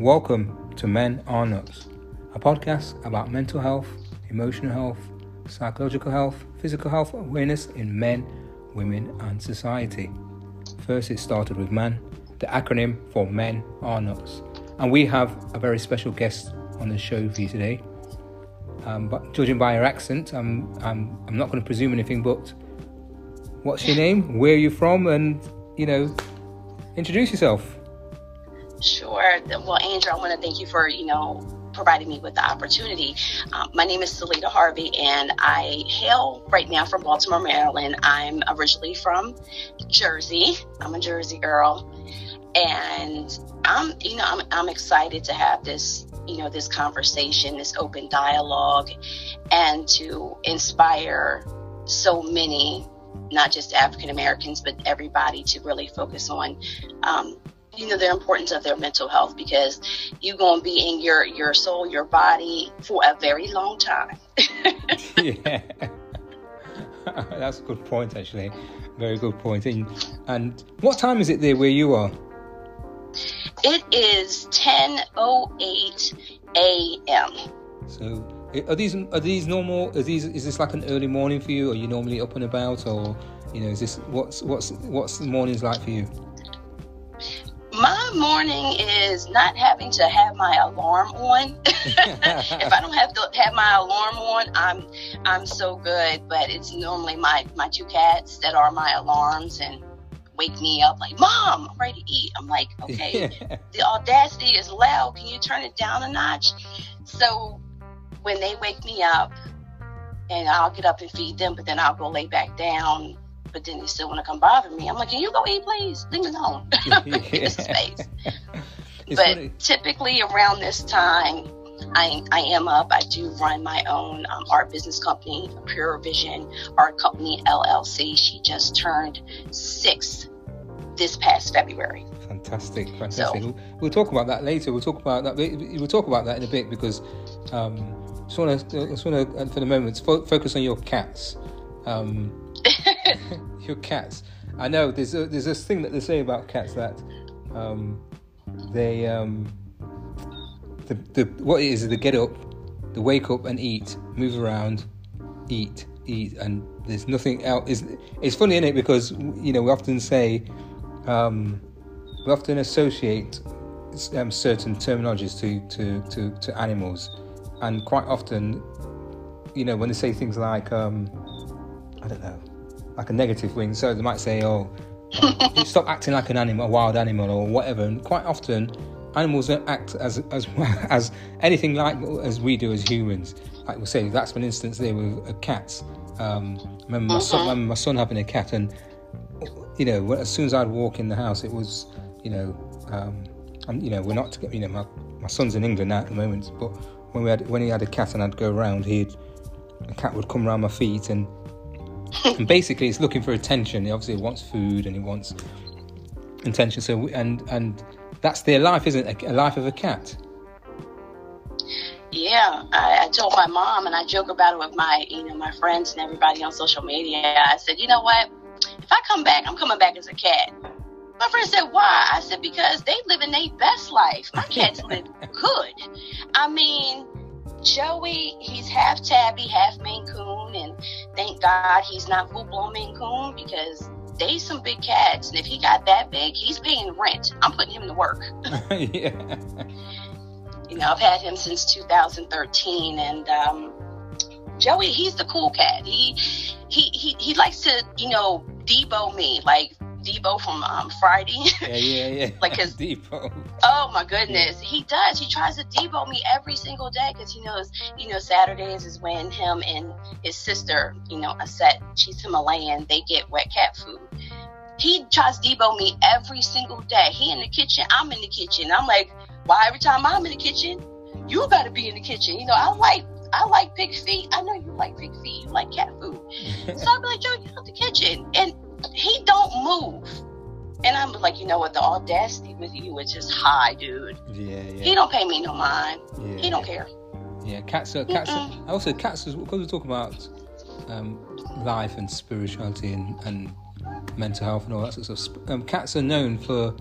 Welcome to Men Are Nuts, a podcast about mental health, emotional health, psychological health, physical health awareness in men, women, and society. First, it started with man, the acronym for Men Are Nuts. And we have a very special guest on the show for you today. Um, but judging by her accent, I'm, I'm, I'm not going to presume anything, but what's your name? Where are you from? And, you know, introduce yourself. Sure. Well, Andrew, I want to thank you for, you know, providing me with the opportunity. Um, my name is Salita Harvey, and I hail right now from Baltimore, Maryland. I'm originally from Jersey. I'm a Jersey girl, and I'm, you know, I'm, I'm excited to have this, you know, this conversation, this open dialogue, and to inspire so many, not just African Americans, but everybody to really focus on um, you know the importance of their mental health because you're going to be in your your soul your body for a very long time. Yeah. That's a good point actually. Very good point. and, and what time is it there where you are? It is 10:08 a.m. so are these are these normal are these is this like an early morning for you? Are you normally up and about or you know is this what's what's what's the mornings like for you my morning is not having to have my alarm on. if I don't have to have my alarm on, I'm I'm so good. But it's normally my my two cats that are my alarms and wake me up like, "Mom, I'm ready to eat." I'm like, "Okay, the audacity is loud. Can you turn it down a notch?" So when they wake me up, and I'll get up and feed them, but then I'll go lay back down but then they still want to come bother me. I'm like, can you go eat, please? Leave me alone. space. but funny. typically around this time, I, I am up. I do run my own um, art business company, Pure Vision Art Company LLC. She just turned six this past February. Fantastic, fantastic. So, we'll, we'll, talk about that later. We'll talk about that. We'll talk about that in a bit because um, just want to, just want to, for the moment, fo- focus on your cats. Um, your cats. I know there's a, there's this thing that they say about cats that um, they um, the, the what it is they get up, they wake up and eat, move around, eat, eat, and there's nothing else. It's, it's funny, isn't it? Because you know we often say um, we often associate um, certain terminologies to, to, to, to animals, and quite often, you know, when they say things like um, I don't know like a negative thing. So they might say, "Oh, stop acting like an animal, a wild animal, or whatever." And quite often, animals don't act as as as anything like as we do as humans. Like we say, that's an instance there with a cat. Um, remember my son, remember my son having a cat, and you know, as soon as I'd walk in the house, it was, you know, um, and you know, we're not, you know, my, my son's in England now at the moment, but when we had when he had a cat and I'd go around, he'd the cat would come around my feet and and basically, it's looking for attention. It obviously, it wants food and it wants attention. So, and and that's their life, isn't it? A life of a cat. Yeah, I, I, told my mom, and I joke about it with my, you know, my friends and everybody on social media. I said, you know what? If I come back, I'm coming back as a cat. My friend said, why? I said, because they live in their best life. My cats live good. I mean, Joey, he's half tabby, half Maine Coon, thank God he's not full blown Maine Coon because they some big cats, and if he got that big, he's paying rent. I'm putting him to work. yeah. You know, I've had him since 2013, and um, Joey, he's the cool cat. He he he he likes to, you know, deebo me like Deebo from um, Friday. Yeah, yeah, yeah. like his Deebo. Oh my goodness, he does. He tries to Deebo me every single day because he knows, you know, Saturdays is when him and his sister, you know, a set, she's Himalayan, they get wet cat food. He tries to Deebo me every single day. He in the kitchen, I'm in the kitchen. I'm like, why every time I'm in the kitchen, you gotta be in the kitchen. You know, I like I like pig feet. I know you like pig feet. You like cat food. so I'm like, Joe, get out the kitchen. And he don't move. And I'm like, you know what? The audacity with you is just high, dude. Yeah, yeah. He don't pay me no mind. Yeah, he don't care. Yeah, cats are cats. Are, also, cats are because we talk about um, life and spirituality and, and mental health and all that sort of stuff. Um, cats are known for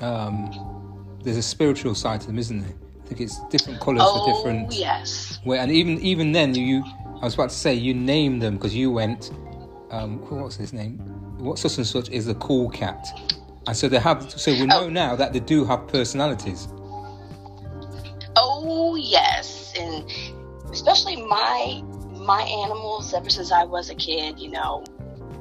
um, there's a spiritual side to them, isn't there? I think it's different colours oh, for different. yes. Way, and even even then, you I was about to say you name them because you went. Um, what's his name? What such and such is a cool cat, and so they have. So we know oh. now that they do have personalities. Oh yes, and especially my my animals. Ever since I was a kid, you know,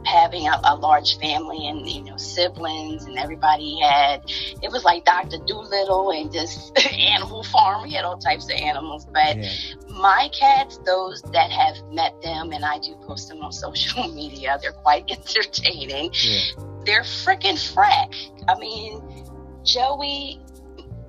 having a, a, large family and you know siblings and everybody had it was like Dr. Dolittle and just Animal Farm. We had all types of animals, but yeah. my cats, those that have met them, and I do post them on social media. They're quite entertaining. Yeah. They're freaking frack. I mean, Joey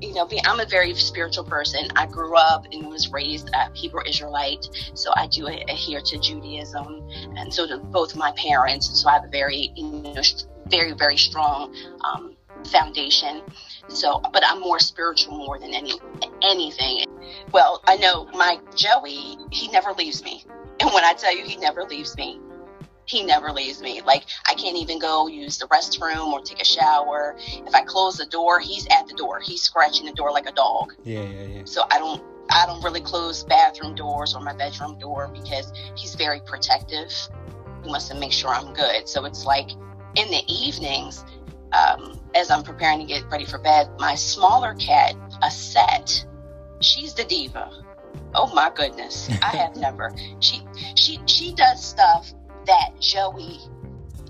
you know, I'm a very spiritual person. I grew up and was raised a Hebrew Israelite, so I do adhere to Judaism, and so do both my parents. So I have a very, you know, very, very strong um, foundation. So, but I'm more spiritual more than any anything. Well, I know my Joey, he never leaves me, and when I tell you he never leaves me, he never leaves me. Like I can't even go use the restroom or take a shower. If I close the door, he's at the door. He's scratching the door like a dog. Yeah, yeah, yeah. So I don't I don't really close bathroom doors or my bedroom door because he's very protective. He wants to make sure I'm good. So it's like in the evenings, um, as I'm preparing to get ready for bed, my smaller cat, a set, she's the diva. Oh my goodness. I have never. She she she does stuff that Joey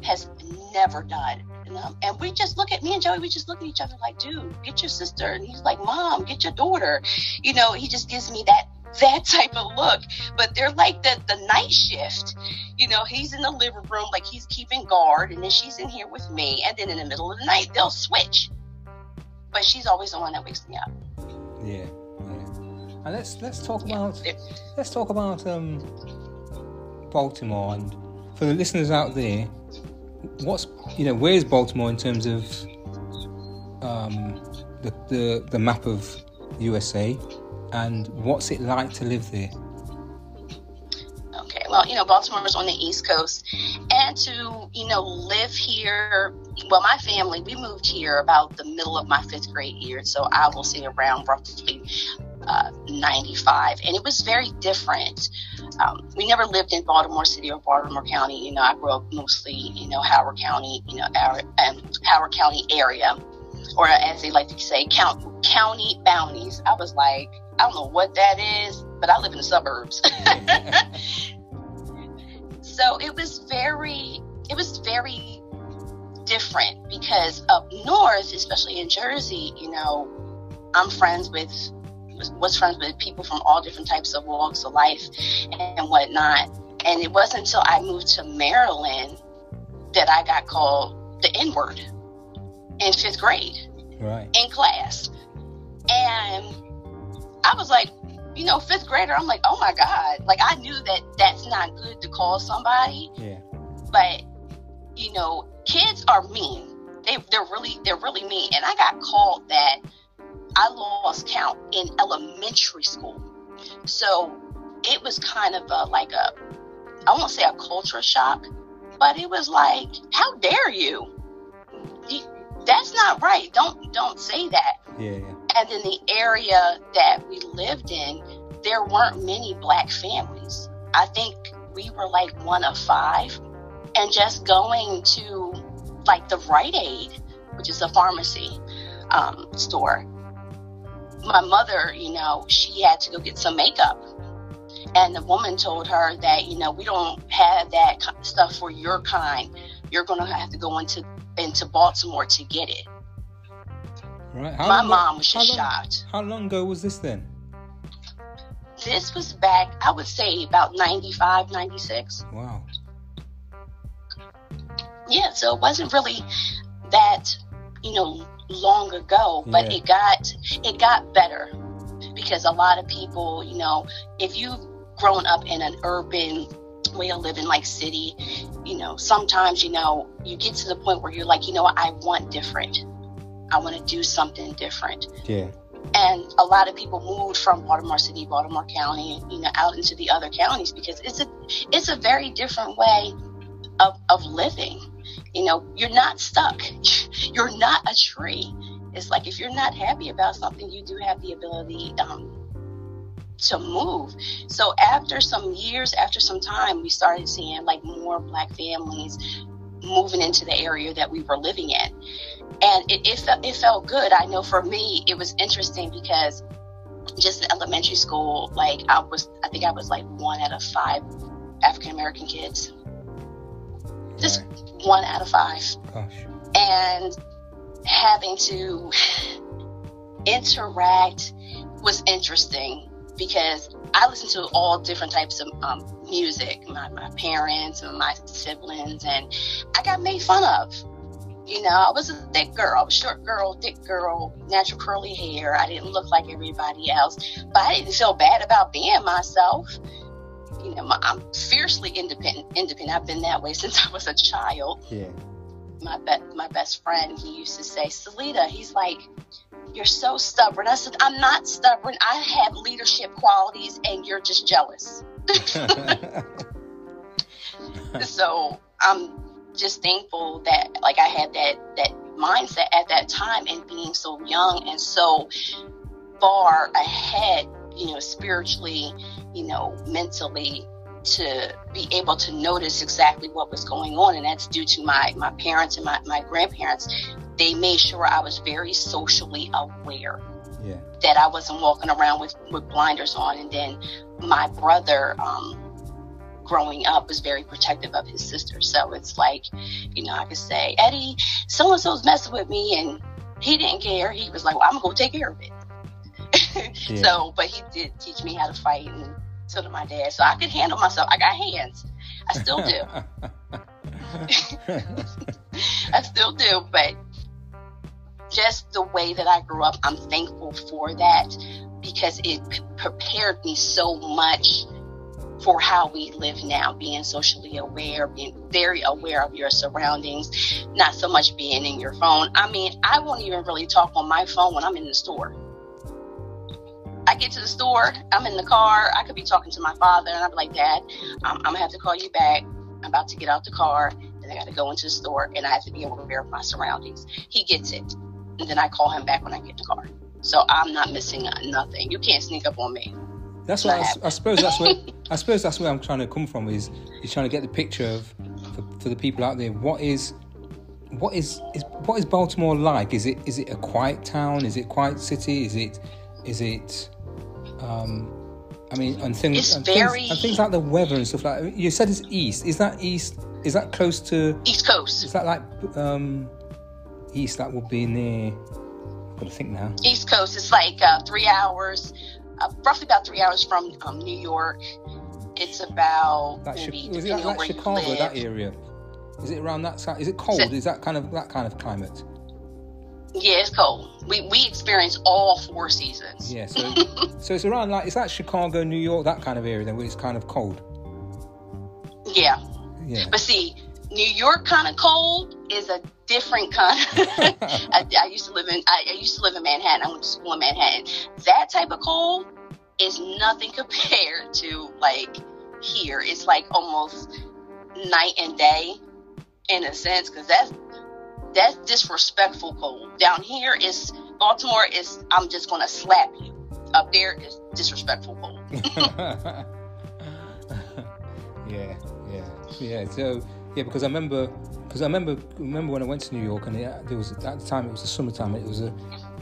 has never done. And, um, and we just look at me and Joey, we just look at each other like, dude, get your sister. And he's like, mom, get your daughter. You know, he just gives me that that type of look. But they're like the, the night shift. You know, he's in the living room, like he's keeping guard, and then she's in here with me. And then in the middle of the night, they'll switch. But she's always the one that wakes me up. Yeah. yeah. And let's let's talk yeah. about let's talk about um Baltimore and for the listeners out there, what's you know where's Baltimore in terms of um, the, the the map of USA, and what's it like to live there? Okay, well, you know, Baltimore is on the East Coast, and to you know live here. Well, my family we moved here about the middle of my fifth grade year, so I will say around roughly uh, 95, and it was very different. Um, we never lived in Baltimore City or Baltimore County. You know, I grew up mostly, you know, Howard County, you know, our, um, Howard County area, or as they like to say, count, county bounties. I was like, I don't know what that is, but I live in the suburbs. so it was very, it was very different because up north, especially in Jersey, you know, I'm friends with was friends with people from all different types of walks of life and whatnot. And it wasn't until I moved to Maryland that I got called the N word in fifth grade right. in class. And I was like, you know, fifth grader, I'm like, oh my God. Like, I knew that that's not good to call somebody. Yeah. But, you know, kids are mean. They, they're really, they're really mean. And I got called that I lost count in elementary school. So it was kind of a, like a, I won't say a culture shock, but it was like, how dare you? That's not right. Don't don't say that. Yeah, yeah. And in the area that we lived in, there weren't many black families. I think we were like one of five. And just going to like the Rite Aid, which is a pharmacy um, store, my mother, you know, she had to go get some makeup. And the woman told her that, you know, we don't have that stuff for your kind. You're going to have to go into into Baltimore to get it. Right. How my long, mom was just how long, shocked. How long ago was this then? This was back, I would say, about 95, 96. Wow. Yeah, so it wasn't really that, you know, long ago, but yeah. it got it got better because a lot of people, you know, if you've grown up in an urban way of living like city, you know, sometimes, you know, you get to the point where you're like, you know what, I want different. I want to do something different. Yeah. And a lot of people moved from Baltimore City, Baltimore County, you know, out into the other counties because it's a it's a very different way of, of living. You know, you're not stuck. You're not a tree. it's like if you're not happy about something, you do have the ability um, to move. So after some years, after some time, we started seeing like more black families moving into the area that we were living in. And it, it, felt, it felt good. I know for me, it was interesting because just in elementary school, like I was, I think I was like one out of five African American kids. Just right. one out of five. Gosh. And having to interact was interesting because I listen to all different types of um, music. My, my parents and my siblings, and I got made fun of. You know, I was a thick girl, I was short girl, thick girl, natural curly hair. I didn't look like everybody else, but I didn't feel bad about being myself. You know, my, I'm fiercely independent. Independent. I've been that way since I was a child. Yeah. My be- my best friend, he used to say, Salita, he's like, you're so stubborn. I said, I'm not stubborn. I have leadership qualities, and you're just jealous. so I'm just thankful that like I had that that mindset at that time and being so young and so far ahead, you know, spiritually, you know, mentally to be able to notice exactly what was going on and that's due to my my parents and my, my grandparents they made sure I was very socially aware. Yeah. That I wasn't walking around with, with blinders on. And then my brother, um, growing up, was very protective of his sister. So it's like, you know, I could say, Eddie, so and so's messing with me. And he didn't care. He was like, well, I'm going to go take care of it. yeah. So, but he did teach me how to fight. And so did my dad. So I could handle myself. I got hands. I still do. I still do. But just the way that I grew up, I'm thankful for that because it prepared me so much for how we live now, being socially aware, being very aware of your surroundings, not so much being in your phone. I mean, I won't even really talk on my phone when I'm in the store. I get to the store, I'm in the car, I could be talking to my father, and I'm like, Dad, I'm, I'm gonna have to call you back. I'm about to get out the car, and I gotta go into the store, and I have to be aware of my surroundings. He gets it and then I call him back when I get in the car. So I'm not missing nothing. You can't sneak up on me. That's what I, I, suppose. That's where I suppose that's where I'm trying to come from. Is is trying to get the picture of for, for the people out there. What is what is, is what is Baltimore like? Is it is it a quiet town? Is it quiet city? Is it is it um, I mean, and things, very... things, and things like the weather and stuff like. You said it's east. Is that east? Is that close to East Coast? Is that like um, east, that would be near. I've got to think now. East Coast. is like uh, three hours, uh, roughly about three hours from um, New York. It's about that maybe, is it like, like Chicago, that area? Is it around that side? Is it cold? Is, it, is that kind of that kind of climate? Yeah, it's cold. We we experience all four seasons. Yeah, so so it's around like it's like Chicago, New York, that kind of area then where it's kind of cold. Yeah. Yeah. But see, New York kind of cold is a different kind. I, I, used to live in I, I, used to live in Manhattan. I went to school in Manhattan. That type of cold is nothing compared to like here. It's like almost night and day in a sense because that's that's disrespectful cold. Down here is Baltimore is I'm just gonna slap you. Up there is disrespectful cold. yeah, yeah, yeah. So yeah, because I remember, because I remember, remember when I went to New York, and it, there was at the time it was the summertime. It was a,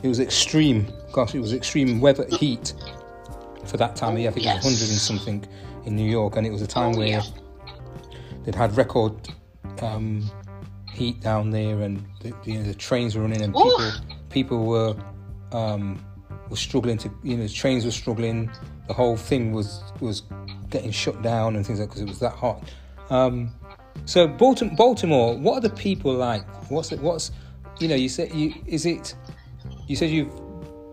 it was extreme. Gosh, it was extreme weather, heat for that time. Oh, I think yes. it was hundred and something in New York, and it was a time oh, where yeah. they'd had record um, heat down there, and the, you know, the trains were running, and people people were um, were struggling to, you know, the trains were struggling. The whole thing was was getting shut down and things like because it was that hot. Um, so Baltimore, what are the people like? What's it? What's you know? You said you is it? You said you've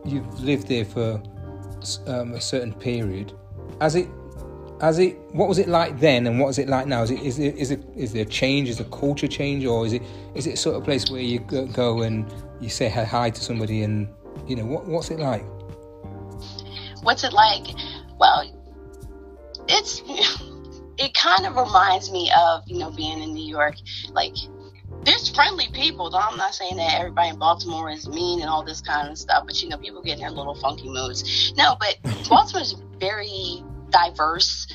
you've lived there for um, a certain period. As it as it what was it like then and what is it like now? Is it is it is it is there a change? Is a culture change or is it is it sort of place where you go and you say hi to somebody and you know what what's it like? What's it like? Well, it's it kind of reminds me of you know being in New York. Like there's friendly people. Though I'm not saying that everybody in Baltimore is mean and all this kind of stuff, but you know, people get in their little funky moods. No, but Baltimore is very diverse.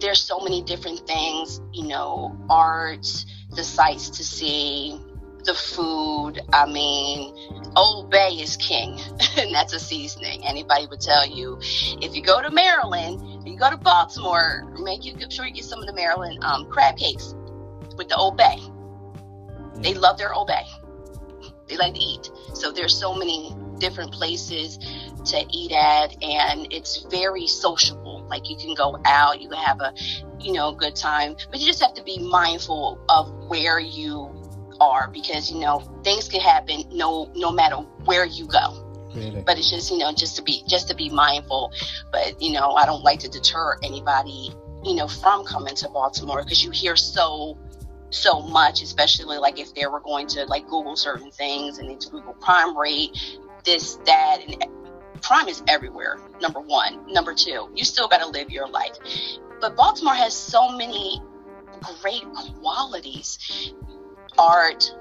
There's so many different things, you know, art, the sights to see, the food. I mean, Old Bay is king, and that's a seasoning. Anybody would tell you. If you go to Maryland, you go to Baltimore, make you sure you get some of the Maryland um, crab cakes with the Old Bay. They love their Old Bay. They like to eat. So there's so many different places to eat at, and it's very sociable. Like you can go out, you can have a, you know, good time, but you just have to be mindful of where you are because you know things can happen no no matter where you go. Really? But it's just you know just to be just to be mindful. But you know I don't like to deter anybody you know from coming to Baltimore because you hear so so much, especially like if they were going to like Google certain things and it's Google crime rate, this, that, and crime is everywhere. Number one. Number two, you still got to live your life. But Baltimore has so many great qualities art,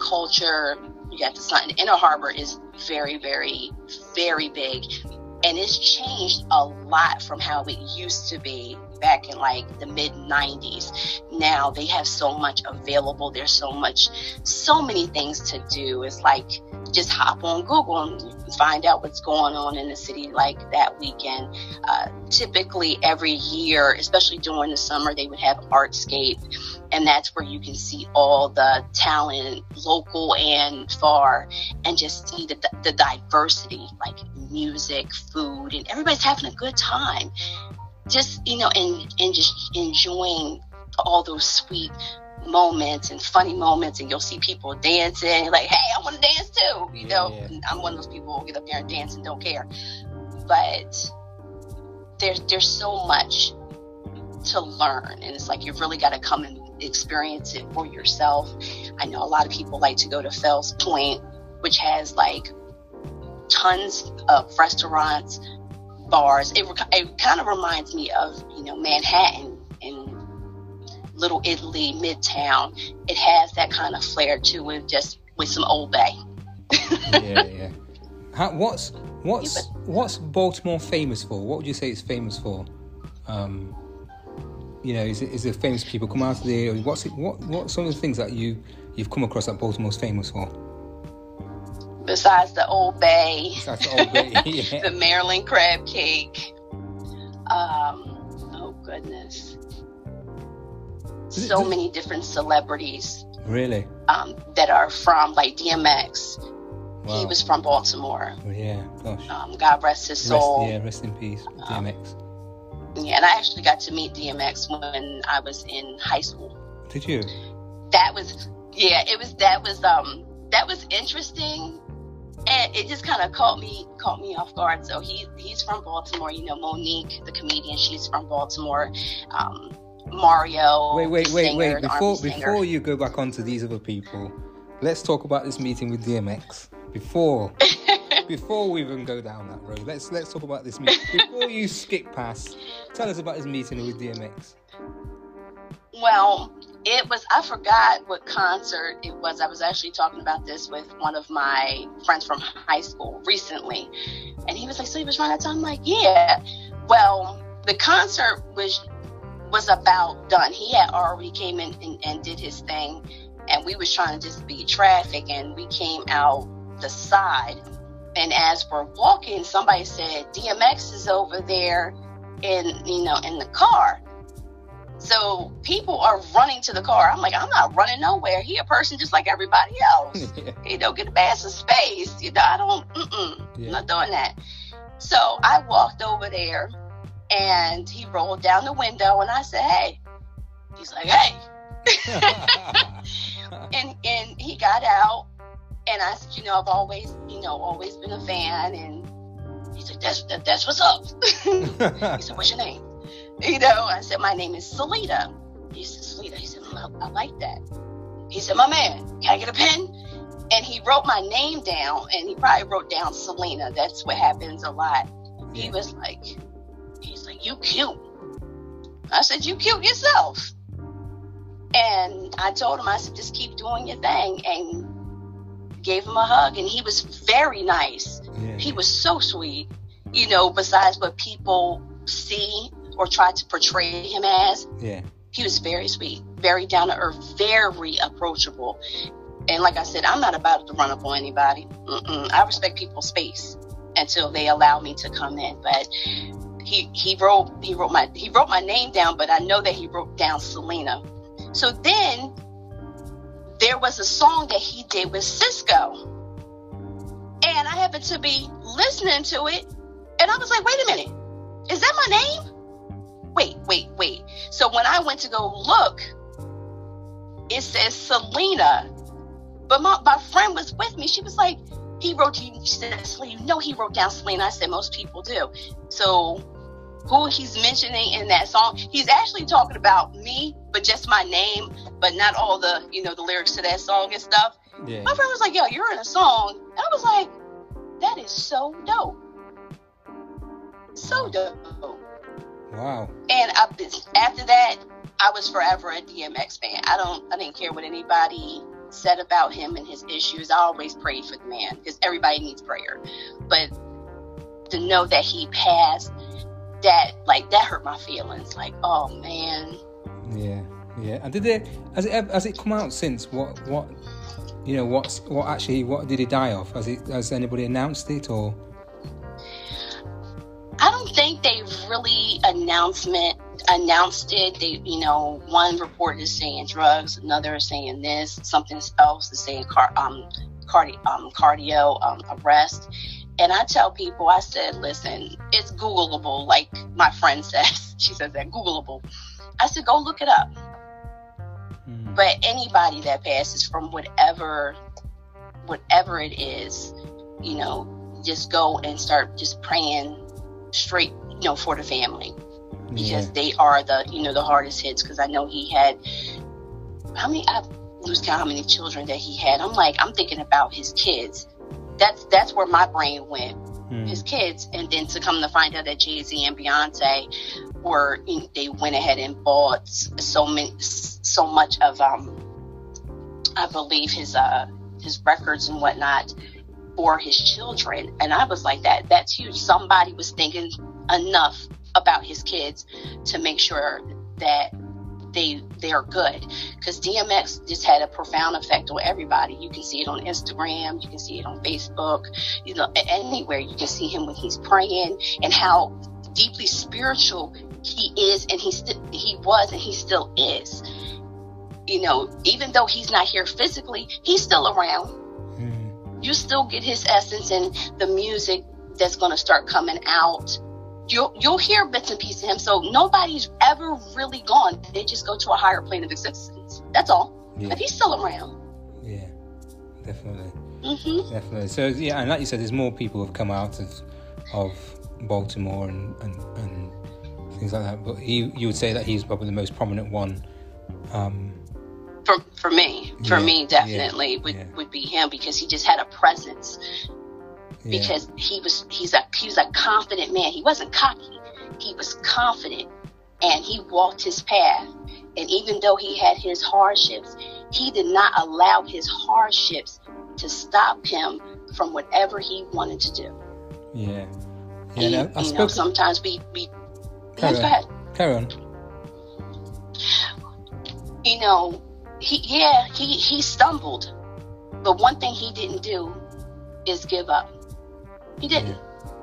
culture. You got the sun. Inner Harbor is very, very, very big. And it's changed a lot from how it used to be back in like the mid 90s. Now they have so much available. There's so much, so many things to do. It's like just hop on Google and find out what's going on in the city like that weekend. Uh, typically, every year, especially during the summer, they would have Artscape, and that's where you can see all the talent, local and far, and just see the, the diversity like music, food, and everybody's having a good time just you know and and just enjoying all those sweet moments and funny moments and you'll see people dancing like hey i want to dance too you yeah, know? Yeah. i'm one of those people who get up there and dance and don't care. But there's there's so much to learn and it's like you've really got to come and experience it for yourself. I know a lot of people like to go to fells point which has like tons of restaurants bars. It, it kind of reminds me of, you know, Manhattan and Little Italy, Midtown. It has that kind of flair to it, just with some Old Bay. yeah, yeah. How, what's what's what's Baltimore famous for? What would you say it's famous for? Um, you know, is it is it famous people come out of there? What's it? What what some of the things that you you've come across that Baltimore's famous for? Besides the Old Bay, the, Old Bay yeah. the Maryland crab cake. Um, oh goodness, so many different celebrities. Really? Um, that are from like DMX. Wow. He was from Baltimore. Oh, yeah, gosh. Um, God rest his soul. Rest, yeah, rest in peace, DMX. Um, yeah, and I actually got to meet DMX when I was in high school. Did you? That was yeah, it was that was um that was interesting and it just kind of caught me caught me off guard. So he he's from Baltimore. You know, Mo'Nique, the comedian, she's from Baltimore. Um, Mario. Wait, wait, wait, singer, wait. Before before you go back onto these other people, let's talk about this meeting with DMX. Before before we even go down that road, let's let's talk about this meeting. Before you skip past, tell us about this meeting with DMX. Well, it was i forgot what concert it was. I was actually talking about this with one of my friends from high school recently. And he was like so he was to tell i'm like yeah. Well the concert was was about done. He had already came in and, and did his thing. And we was trying to just beat traffic and we came out the side. And as we're walking somebody said dmx is over there in you know in the car so people are running to the car. I'm like, I'm not running nowhere. He a person just like everybody else. yeah. don't get a bass of space. You know, I don't, mm-mm, yeah. I'm not doing that. So I walked over there and he rolled down the window and I said, hey. He's like, hey. and and he got out and I said, you know, I've always, you know, always been a fan and he said, that's that, that's what's up. he said, what's your name? You know, I said, my name is Salita. He said, Salita. He said, I like that. He said, my man, can I get a pen? And he wrote my name down, and he probably wrote down Selena. That's what happens a lot. He was like, he's like, you cute. I said, you cute yourself. And I told him, I said, just keep doing your thing. And gave him a hug. And he was very nice. Yeah. He was so sweet, you know, besides what people see or try to portray him as. Yeah. He was very sweet, very down to earth, very approachable. And like I said, I'm not about to run up on anybody. Mm-mm. I respect people's space until they allow me to come in. But he he wrote he wrote my he wrote my name down, but I know that he wrote down Selena. So then there was a song that he did with Sisqó. And I happened to be listening to it, and I was like, wait a minute, is that my name? Wait, wait, wait. So when I went to go look, it says Selena. But my, my friend was with me. She was like, he wrote you, she said, you know, he wrote down Selena. I said, most people do. So who he's mentioning in that song, he's actually talking about me, but just my name, but not all the, you know, the lyrics to that song and stuff. Yeah. My friend was like, yo, you're in a song. And I was like, that is so dope. So dope. Wow. And after that, I was forever a DMX fan. I don't, I didn't care what anybody said about him and his issues. I always prayed for the man because everybody needs prayer. But to know that he passed, that like that hurt my feelings. Like, oh man. Yeah, yeah. And did it has it has it come out since? What what you know? What's what actually? What did he die of? Has it has anybody announced it or? I don't think they really announcement announced it. They, you know, one report is saying drugs, another is saying this, something else is saying car, um, cardi, um, cardio um, arrest. And I tell people, I said, listen, it's Googleable, like my friend says. She says that Googleable. I said, go look it up. Mm-hmm. But anybody that passes from whatever, whatever it is, you know, just go and start just praying straight, you know, for the family because yeah. they are the, you know, the hardest hits. Because I know he had how many? I lose count how many children that he had. I'm like, I'm thinking about his kids. That's that's where my brain went. Mm. His kids, and then to come to find out that Jay Z and Beyonce were, they went ahead and bought so many, so much of, um, I believe his uh his records and whatnot for his children. And I was like, that that's huge. Somebody was thinking enough about his kids to make sure that they they are good because DMX just had a profound effect on everybody. You can see it on Instagram, you can see it on Facebook, you know, anywhere you can see him when he's praying and how deeply spiritual he is, and he still he was, and he still is. You know, even though he's not here physically, he's still around you still get his essence and the music that's going to start coming out. You'll, you'll hear bits and pieces of him. So nobody's ever really gone. They just go to a higher plane of existence. That's all. Yeah. But he's still around. Yeah, definitely. Mm-hmm. Definitely. So yeah, and like you said, there's more people who have come out of of Baltimore and, and, and things like that. But he, you would say that he's probably the most prominent one. Um, for for me, for yeah, me, definitely yeah, would yeah. would be him because he just had a presence. Because he was he's a he was a confident man. He wasn't cocky. He was confident, and he walked his path. And even though he had his hardships, he did not allow his hardships to stop him from whatever he wanted to do. Yeah. Yeah. He, I, I you know, sometimes we we. Carry on. Go ahead. Carry on. You know, he yeah he he stumbled. But one thing he didn't do is give up. He didn't.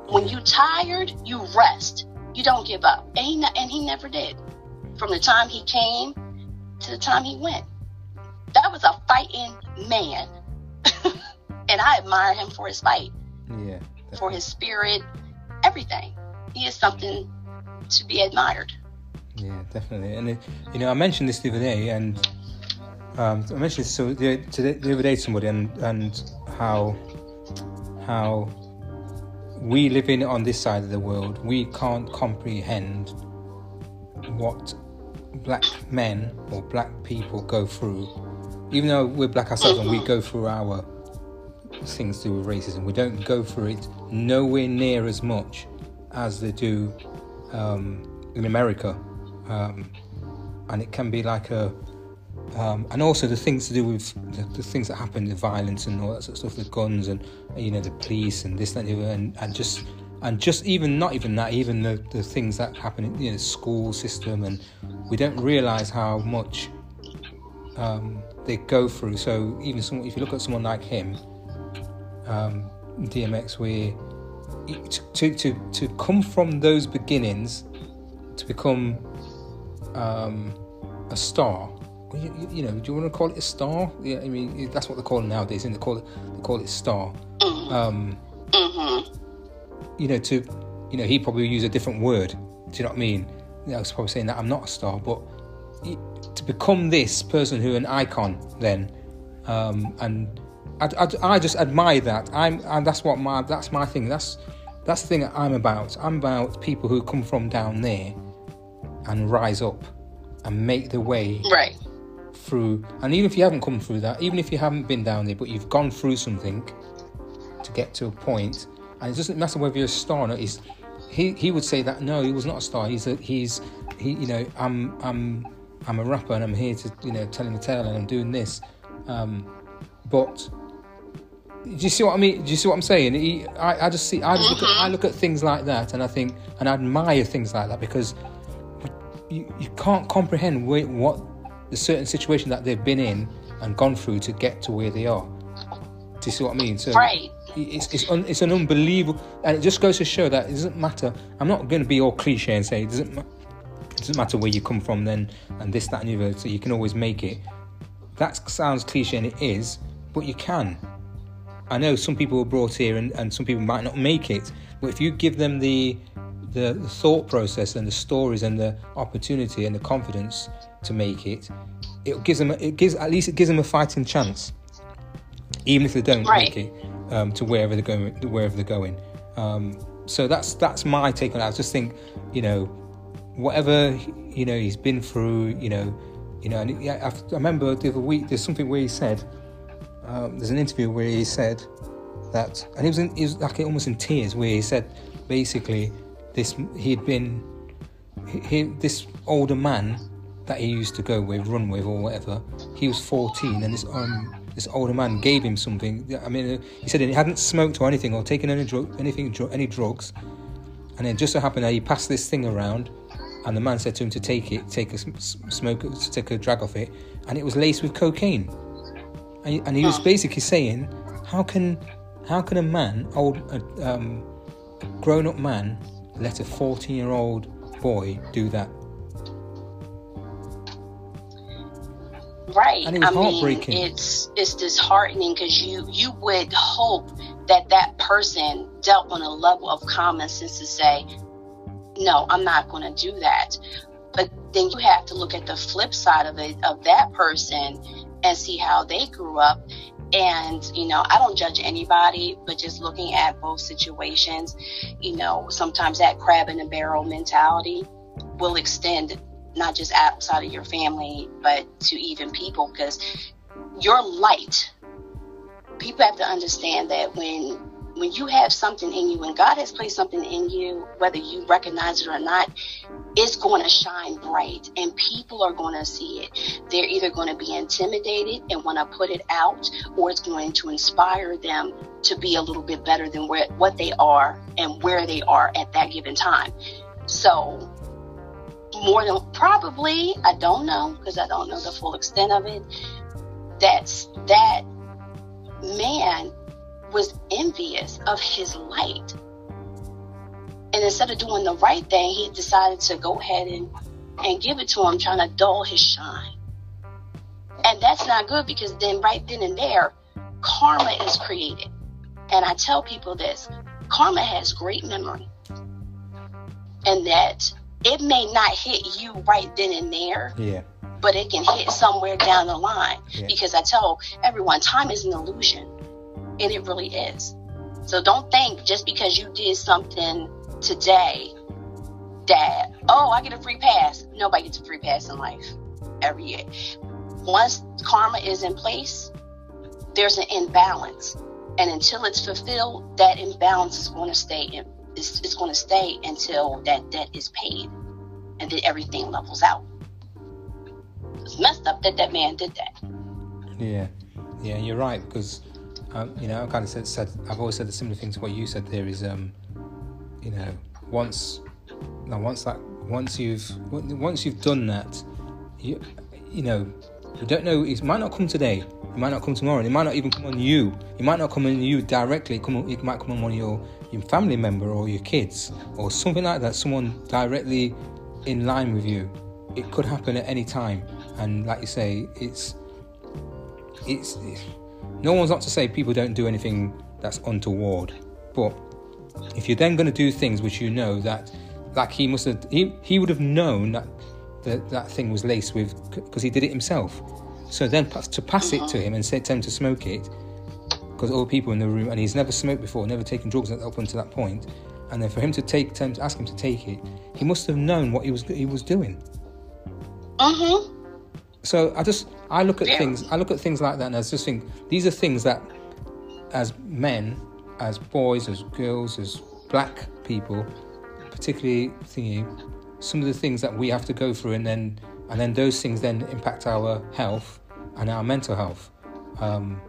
When you tired you rest. You don't give up. And he and he never did. From the time he came to the time he went. That was a fighting man. And i admire him for his fight. Yeah for his spirit. Everything. He is something to be admired. Yeah definitely. And it, you know i mentioned this the other day and um, I mentioned this so the, the other day to somebody and and how how we living on this side of the world we can't comprehend what black men or black people go through. Even though we're black ourselves and we go through our things to do with racism we don't go through it nowhere near as much as they do um, in America. Um, and it can be like a um, and also the things to do with the, the, things that happen, the violence and all that sort of stuff, the guns and you know the police and this that, and, and just and just even not even that, even the, the things that happen in you know, the school system, and we don't realize how much um, they go through. So even if you look at someone like him, um, DMX, where to, to to come from those beginnings to become um, a star. You, you, know, do you want to call it a star? Yeah, I mean that's what they call it nowadays, and they call it they call it star. Mm-hmm. Um, mm-hmm you know, to, you know, he probably use a different word. Do you know what I mean? You know, I was probably saying that I'm not a star, but to become this person who an icon then, um, and I, I, I, just admire that. I'm, and that's what my, that's my thing. That's, that's the thing that I'm about. I'm about people who come from down there and rise up and make the way right through. And even if you haven't come through that, even if you haven't been down there, but you've gone through something to get to a point, and it doesn't matter whether you're a star or not. He he would say that no, he was not a star. He's a he's he you know I'm I'm I'm a rapper and I'm here to you know telling the tale and I'm doing this, um, but. Do you see what I mean? Do you see what I'm saying? He, I, I just see. I look at, I look at things like that, and I think, and I admire things like that because you, you can't comprehend what the certain situation that they've been in and gone through to get to where they are. Do you see what I mean? So, right it's it's, un, it's an unbelievable, and it just goes to show that it doesn't matter. I'm not going to be all cliche and say it doesn't it doesn't matter where you come from then and this that and the other. So you can always make it. That sounds cliche and it is, but you can. I know some people are brought here and, and some people might not make it, but if you give them the, the the thought process and the stories and the opportunity and the confidence to make it, it gives them it gives at least it gives them a fighting chance, even if they don't right. make it um, to wherever they're going. Wherever they're going. Um, so that's that's my take on it. I just think, you know, whatever you know he's been through, you know, you know. And I, I remember the other week there's something where he said, um, there's an interview where he said that, and he was in, he was like almost in tears, where he said basically this he had been he, he, this older man that he used to go with, run with, or whatever. He was 14, and this um this older man gave him something. I mean, he said he hadn't smoked or anything or taken any drug, anything, any drugs, and it just so happened that he passed this thing around, and the man said to him to take it, take a smoke, to take a drag off it, and it was laced with cocaine, and, and he was basically saying, how can, how can a man, old, um, grown-up man, let a 14-year-old boy do that? Right. I mean, it's it's disheartening because you you would hope that that person dealt on a level of common sense to say, no, I'm not going to do that. But then you have to look at the flip side of it of that person and see how they grew up. And you know, I don't judge anybody, but just looking at both situations, you know, sometimes that crab in a barrel mentality will extend not just outside of your family, but to even people because your light, people have to understand that when when you have something in you, when God has placed something in you, whether you recognize it or not, it's going to shine bright and people are going to see it. They're either going to be intimidated and want to put it out, or it's going to inspire them to be a little bit better than where, what they are and where they are at that given time. So more than probably, I don't know because I don't know the full extent of it. That's that man was envious of his light. And instead of doing the right thing, he decided to go ahead and, and give it to him, trying to dull his shine. And that's not good because then, right then and there, karma is created. And I tell people this karma has great memory. And that it may not hit you right then and there. Yeah. But it can hit somewhere down the line. Yeah. Because I tell everyone time is an illusion. And it really is. So don't think just because you did something today that, oh, I get a free pass. Nobody gets a free pass in life every year. Once karma is in place, there's an imbalance. And until it's fulfilled, that imbalance is going to stay in it's, it's going to stay until that debt is paid and then everything levels out. It's messed up that that man did that. Yeah, yeah, you're right because um, you know I kind of said, said I've always said the similar thing to what you said. There is, um, you know, once now once that once you've once you've done that, you you know, you don't know. It might not come today. It might not come tomorrow. And it might not even come on you. It might not come on you directly. Come on, it might come on one of your your family member or your kids or something like that. Someone directly in line with you. It could happen at any time. And like you say, it's it's no one's not to say people don't do anything that's untoward, but if you're then going to do things which you know that, like he must have, he, he would have known that that, that thing was laced with because he did it himself. So then to pass it to uh-huh. him and say, tell him to smoke it, because all the people in the room, and he's never smoked before, never taken drugs up until that point, and then for him to take, time to ask him to take it, he must have known what he was he was doing. Uh huh. So I just I look at yeah. things I look at things like that and I just think these are things that as men, as boys, as girls, as black people, particularly thinking some of the things that we have to go through and then and then those things then impact our health and our mental health. Um,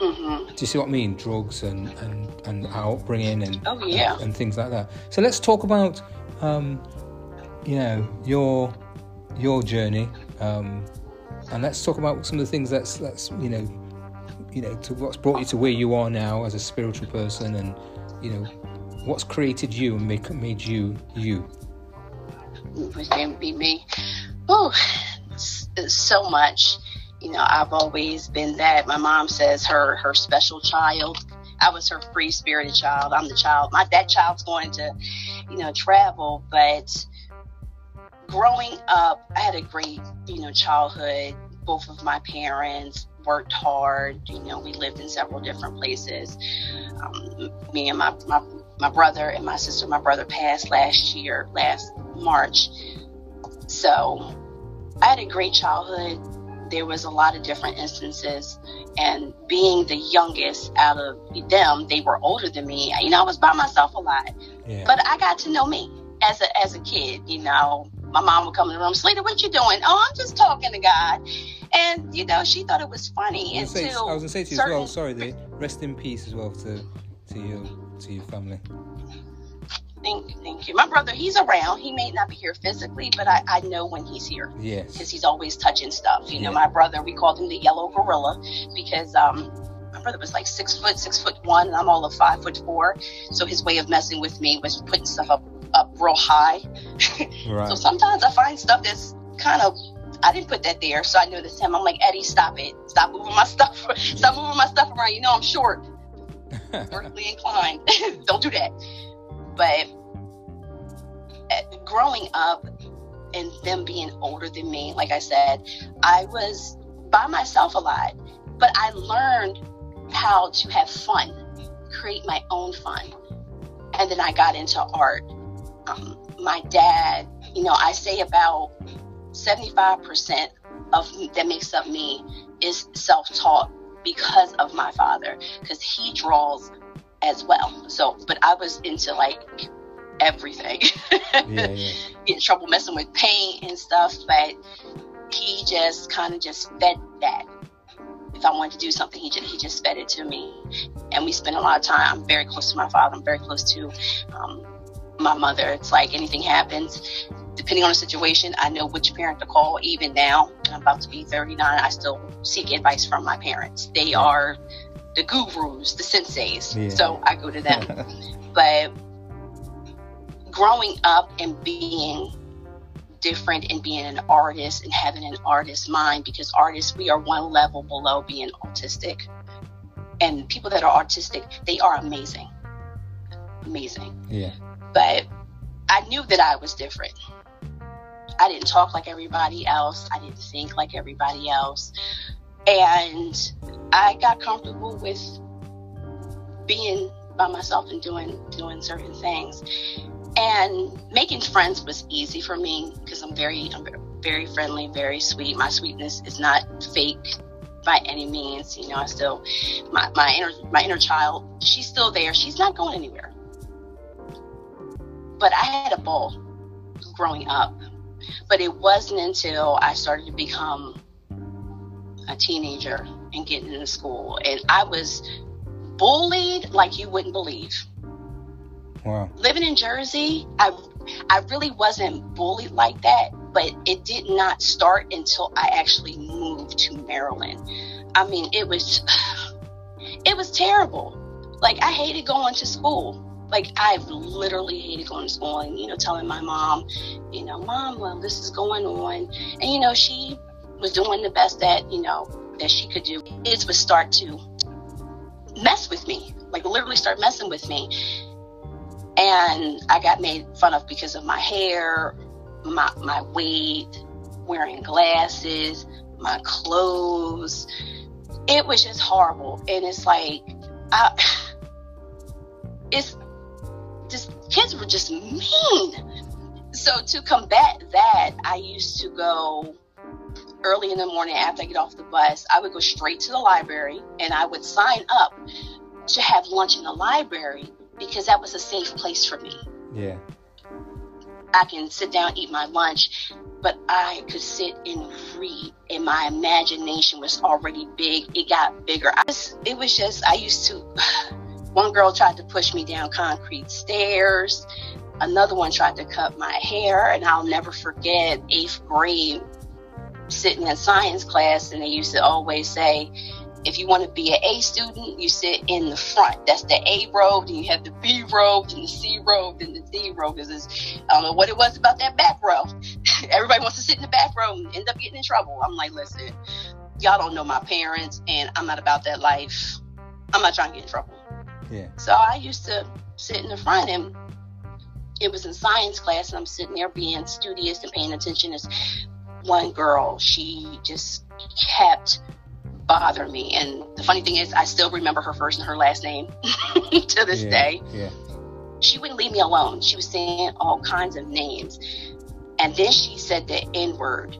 mm-hmm. Do you see what I mean? Drugs and and and our upbringing and oh, yeah. and, and things like that. So let's talk about um, you know your your journey. Um, and let's talk about some of the things that's that's you know you know to what's brought you to where you are now as a spiritual person and you know what's created you and make, made you you was going be me oh so much you know i've always been that my mom says her her special child i was her free spirited child i'm the child my that child's going to you know travel but growing up, I had a great, you know, childhood. Both of my parents worked hard. You know, we lived in several different places. Um, me and my, my my brother and my sister. My brother passed last year, last March. So I had a great childhood. There was a lot of different instances, and being the youngest out of them, they were older than me. You know, I was by myself a lot, yeah. but I got to know me as a as a kid. You know, my mom would come in the room, Selena, what you doing? Oh, I'm just talking to God. And you know, she thought it was funny I was until say, I was gonna say to you certain... as well. Sorry, rest in peace as well to to you to your family. Thank, thank you. My brother, he's around. He may not be here physically, but I, I know when he's here. Yes. Because he's always touching stuff. You yeah. know, my brother, we called him the yellow gorilla because um, my brother was like six foot, six foot one, and I'm all of five foot four. So his way of messing with me was putting stuff up up real high. Right. so sometimes I find stuff that's kind of I didn't put that there, so I knew this him. I'm like Eddie, stop it, stop moving my stuff, stop moving my stuff around. You know I'm short, vertically inclined. Don't do that. But eh, growing up and them being older than me, like I said, I was by myself a lot, but I learned how to have fun, create my own fun. And then I got into art um, my dad, you know, I say about 75% of that makes up me is self-taught because of my father, because he draws as well. So, but I was into like everything. yeah, yeah. Get in trouble messing with paint and stuff, but he just kind of just fed that. If I wanted to do something, he just he just fed it to me, and we spent a lot of time. I'm very close to my father. I'm very close to um, my mother. It's like anything happens, depending on the situation, I know which parent to call. Even now, I'm about to be 39, I still seek advice from my parents. They are the gurus, the senseis. Yeah. So I go to them. but growing up and being different and being an artist and having an artist mind because artists we are one level below being autistic and people that are autistic they are amazing amazing yeah but I knew that I was different. I didn't talk like everybody else. I didn't think like everybody else. And I got comfortable with being by myself and doing doing certain things. And making friends was easy for me because I'm very I'm very friendly, very sweet. My sweetness is not fake by any means. You know, I still my, my inner my inner child, she's still there. She's not going anywhere but I had a ball growing up. But it wasn't until I started to become a teenager and getting into school, and I was bullied like you wouldn't believe. Wow. Living in Jersey, I I really wasn't bullied like that, but it did not start until I actually moved to Maryland. I mean, it was it was terrible. Like I hated going to school. Like I've literally hated going to school and you know telling my mom, you know, mom, well this is going on, and you know she was doing the best that you know that she could do. Kids would start to mess with me, like literally start messing with me, and I got made fun of because of my hair, my my weight, wearing glasses, my clothes. It was just horrible, and it's like, I, it's just kids were just mean. So to combat that, I used to go early in the morning after I get off the bus. I would go straight to the library and I would sign up to have lunch in the library because that was a safe place for me. Yeah. I can sit down, eat my lunch, but I could sit and read, and my imagination was already big. It got bigger. I just, it was just, I used to. One girl tried to push me down concrete stairs. Another one tried to cut my hair, and I'll never forget eighth grade sitting in science class, and they used to always say, if you want to be an A student, you sit in the front. That's the A row. Then you have the B row, and the C row, and the D row. Because I don't know what it was about that back row. Everybody wants to sit in the back row and end up getting in trouble. I'm like, listen, y'all don't know my parents, and I'm not about that life. I'm not trying to get in trouble. Yeah. So I used to sit in the front, and it was in science class, and I'm sitting there being studious and paying attention. As one girl, she just kept bother me. And the funny thing is, I still remember her first and her last name to this yeah, day. Yeah. She wouldn't leave me alone. She was saying all kinds of names. And then she said the N word.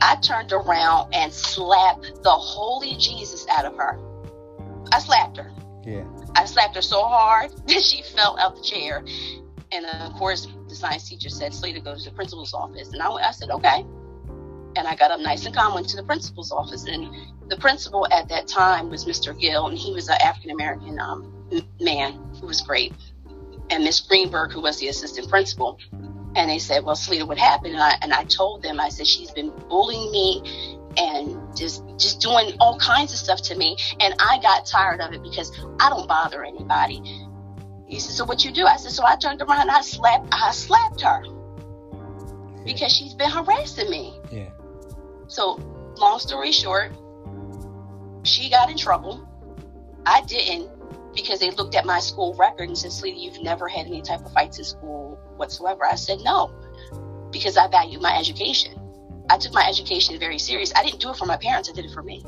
I turned around and slapped the holy Jesus out of her. I slapped her. Yeah. I slapped her so hard that she fell out the chair. And of course, the science teacher said, Slater, go to the principal's office. And I, I said, okay. And I got up nice and calm, went to the principal's office. And the principal at that time was Mr. Gill, and he was an African American um, man who was great. And Miss Greenberg, who was the assistant principal. And they said, Well, Selena, what happened? And I, and I told them, I said, She's been bullying me and just just doing all kinds of stuff to me and i got tired of it because i don't bother anybody he said so what you do i said so i turned around and i slapped i slapped her yeah. because she's been harassing me Yeah. so long story short she got in trouble i didn't because they looked at my school record and said sweetie you've never had any type of fights in school whatsoever i said no because i value my education I took my education very serious. I didn't do it for my parents, I did it for me.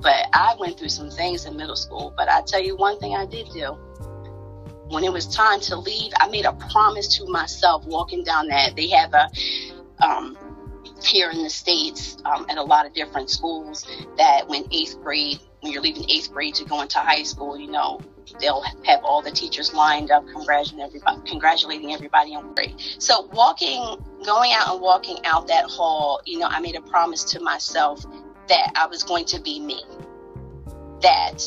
But I went through some things in middle school. But I tell you one thing I did do. When it was time to leave, I made a promise to myself walking down that. They have a, um, here in the States, um, at a lot of different schools, that when eighth grade, when you're leaving eighth grade to go into high school, you know, they'll have all the teachers lined up congratulating everybody, on grade. So walking, going out and walking out that hall, you know, I made a promise to myself that I was going to be me. That,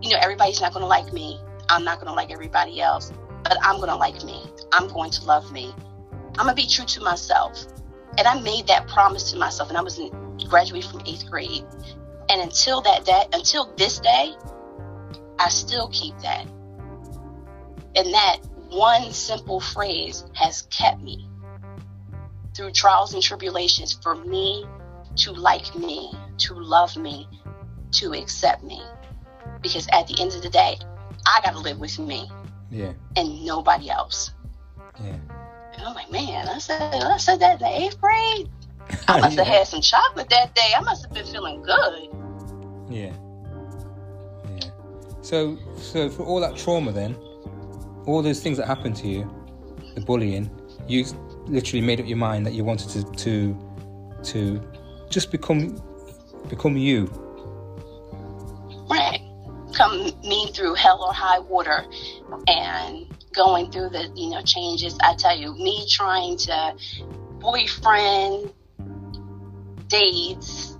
you know, everybody's not going to like me. I'm not going to like everybody else, but I'm going to like me. I'm going to love me. I'm going to be true to myself. And I made that promise to myself, and I was in, graduated from eighth grade. And until that day, until this day, I still keep that. And that one simple phrase has kept me through trials and tribulations for me to like me, to love me, to accept me. Because at the end of the day, I got to live with me. Yeah. And nobody else. Yeah. And I'm like, man, I said, I said that in the eighth grade. I must have had some chocolate that day. I must have been feeling good. Yeah. Yeah. So, so for all that trauma, then, all those things that happened to you, the bullying, you literally made up your mind that you wanted to to to just become become you. Come me through hell or high water, and going through the you know changes. I tell you, me trying to boyfriend dates.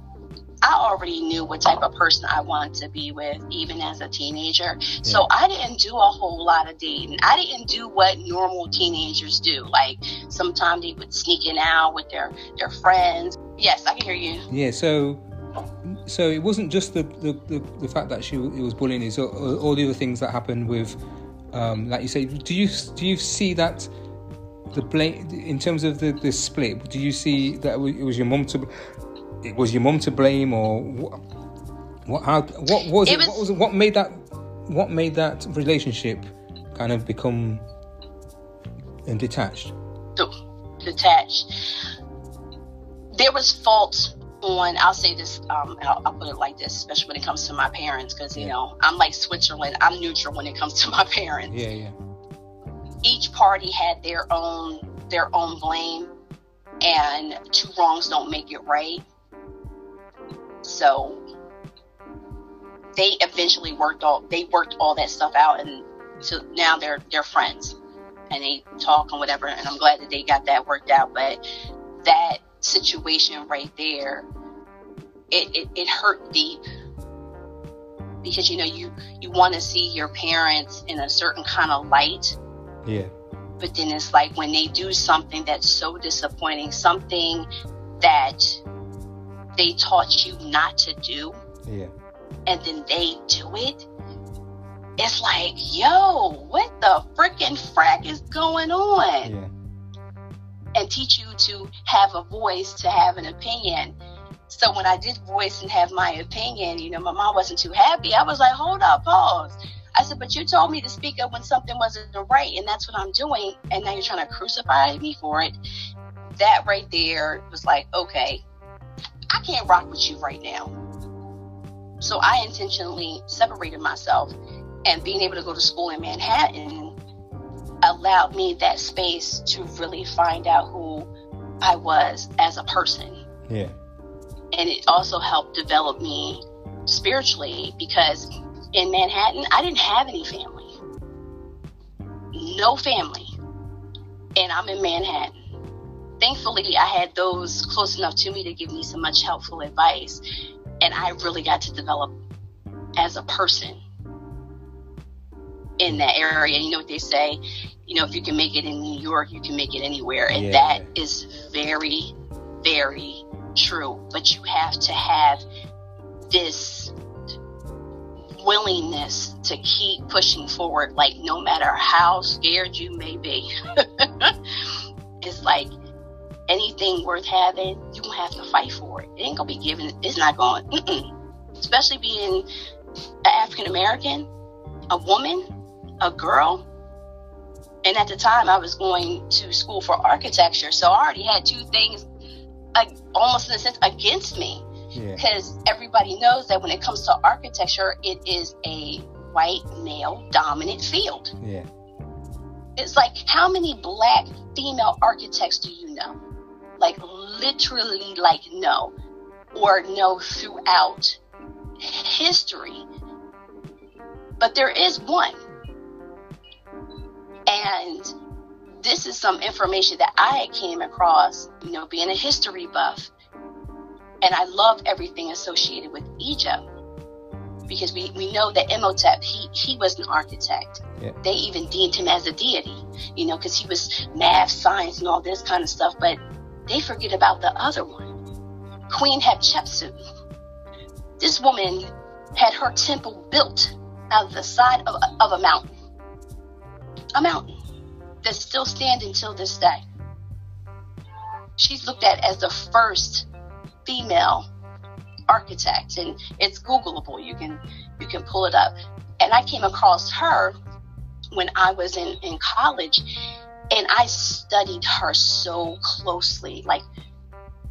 I already knew what type of person I wanted to be with, even as a teenager. Yeah. So I didn't do a whole lot of dating. I didn't do what normal teenagers do. Like sometimes they would sneak in out with their their friends. Yes, I can hear you. Yeah. So so it wasn't just the, the, the, the fact that she it was bullying; it's all, all the other things that happened with, um, like you say. Do you do you see that the blame in terms of the, the split? Do you see that it was your mum to it was your mom to blame, or what? What, how, what was it? it was, what was it? What made that? What made that relationship kind of become and detached? Detached. There was fault on i'll say this um, I'll, I'll, put it like this especially when it comes to my parents because you yeah. know i'm like switzerland i'm neutral when it comes to my parents. Yeah yeah. Each party had their own their own blame and two wrongs don't make it right. So they eventually worked all they worked all that stuff out and so now they're they're friends and they talk and whatever and i'm glad that they got that worked out but that situation right there, it, it, it hurt deep because you know you you want to see your parents in a certain kind of light. Yeah. But then it's like when they do something that's so disappointing, something that they taught you not to do. Yeah. And then they do it. It's like, yo, what the freaking frack is going on? Yeah and teach you to have a voice, to have an opinion. So when I did voice and have my opinion, you know, my mom wasn't too happy. I was like, hold up, pause. I said, but you told me to speak up when something wasn't right, and that's what I'm doing. And now you're trying to crucify me for it. That right there was like, okay, I can't rock with you right now. So I intentionally separated myself, and being able to go to school in Manhattan allowed me that space to really find out who I was as a person. Yeah. And it also helped develop me spiritually because in Manhattan, I didn't have any family. No family. And I'm in Manhattan. Thankfully, I had those close enough to me to give me some much helpful advice. And I really got to develop as a person in that area. You know what they say? You know, if you can make it in New York, you can make it anywhere. And yeah. that is very, very true. But you have to have this willingness to keep pushing forward, like no matter how scared you may be. it's like anything worth having, you have to fight for it. It ain't gonna be given. It's not going. Especially being an African American, a woman, a girl. And at the time, I was going to school for architecture, so I already had two things, like, almost in a sense, against me. Because yeah. everybody knows that when it comes to architecture, it is a white male dominant field. Yeah. It's like how many black female architects do you know? Like literally like no. Or no throughout history. But there is one. And this is some information that I came across, you know, being a history buff. And I love everything associated with Egypt because we, we know that Imhotep, he, he was an architect. Yeah. They even deemed him as a deity, you know, because he was math, science, and all this kind of stuff. But they forget about the other one, Queen Hatshepsut. This woman had her temple built out of the side of, of a mountain a mountain that still stand until this day. She's looked at as the first female architect, and it's Googleable. You can you can pull it up. And I came across her when I was in, in college, and I studied her so closely, like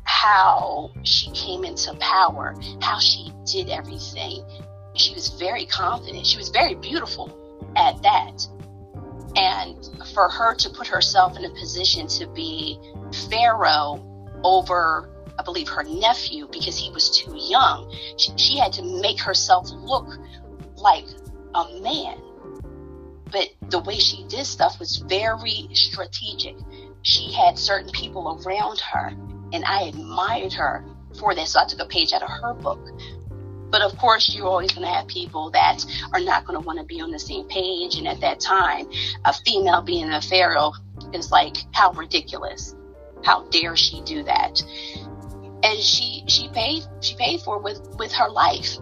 how she came into power, how she did everything. She was very confident. She was very beautiful at that. And for her to put herself in a position to be Pharaoh over, I believe, her nephew because he was too young, she, she had to make herself look like a man. but the way she did stuff was very strategic. She had certain people around her, and I admired her for that. So I took a page out of her book. But of course, you're always going to have people that are not going to want to be on the same page. And at that time, a female being a pharaoh is like, how ridiculous. How dare she do that? And she she paid she paid for it with, with her life.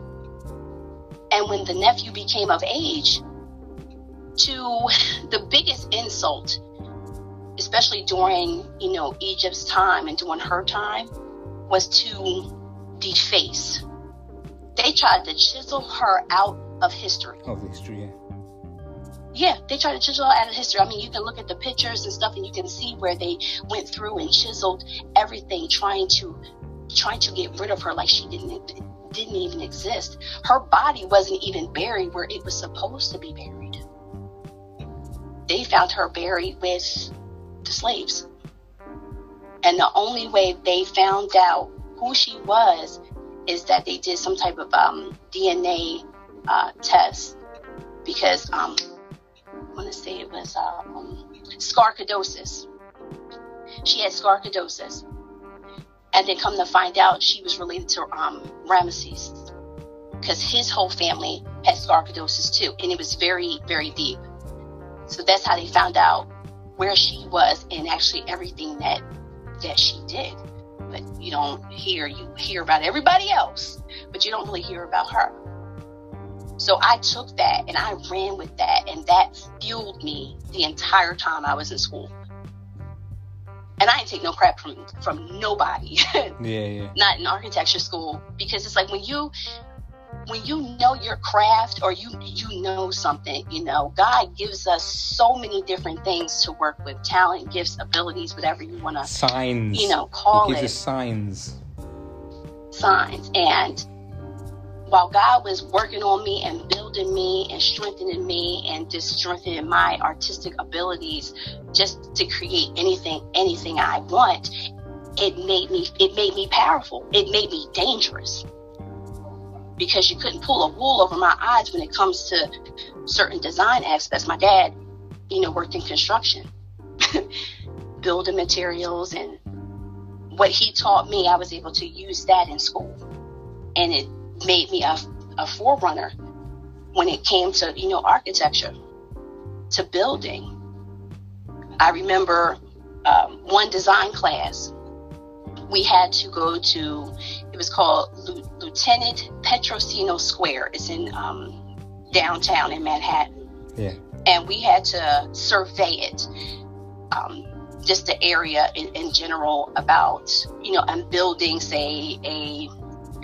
And when the nephew became of age, to the biggest insult, especially during, you know, Egypt's time and during her time, was to deface. They tried to chisel her out of history. Of history, yeah. Yeah, they tried to chisel out of history. I mean, you can look at the pictures and stuff, and you can see where they went through and chiseled everything, trying to trying to get rid of her like she didn't didn't even exist. Her body wasn't even buried where it was supposed to be buried. They found her buried with the slaves. And the only way they found out who she was is that they did some type of um, DNA uh, test because um, I want to say it was um, sarcoidosis. She had sarcoidosis. And then come to find out she was related to um, Ramesses because his whole family had sarcoidosis too. And it was very, very deep. So that's how they found out where she was and actually everything that that she did. But you don't hear you hear about everybody else, but you don't really hear about her. So I took that and I ran with that, and that fueled me the entire time I was in school. And I didn't take no crap from from nobody. yeah, yeah. Not in architecture school because it's like when you when you know your craft or you you know something, you know, God gives us so many different things to work with, talent, gifts, abilities, whatever you want to signs. You know, call he gives it us signs. Signs. And while God was working on me and building me and strengthening me and just strengthening my artistic abilities just to create anything anything I want, it made me it made me powerful. It made me dangerous because you couldn't pull a wool over my eyes when it comes to certain design aspects. My dad, you know, worked in construction, building materials, and what he taught me, I was able to use that in school. And it made me a, a forerunner when it came to, you know, architecture, to building. I remember um, one design class we had to go to it was called lieutenant petrosino square it's in um, downtown in manhattan. Yeah. And we had to survey it um, just the area in, in, general about you know and building say a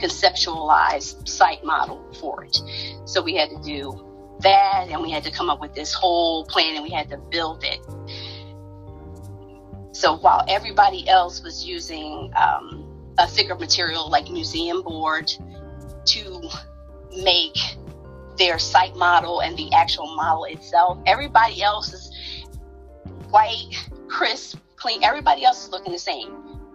conceptualized site model for it. So we had to do that and we had to come up with this whole plan and we had to build it. So while everybody else was using um, a thicker material like museum board to make their site model and the actual model itself, everybody else is white, crisp, clean. Everybody else is looking the same.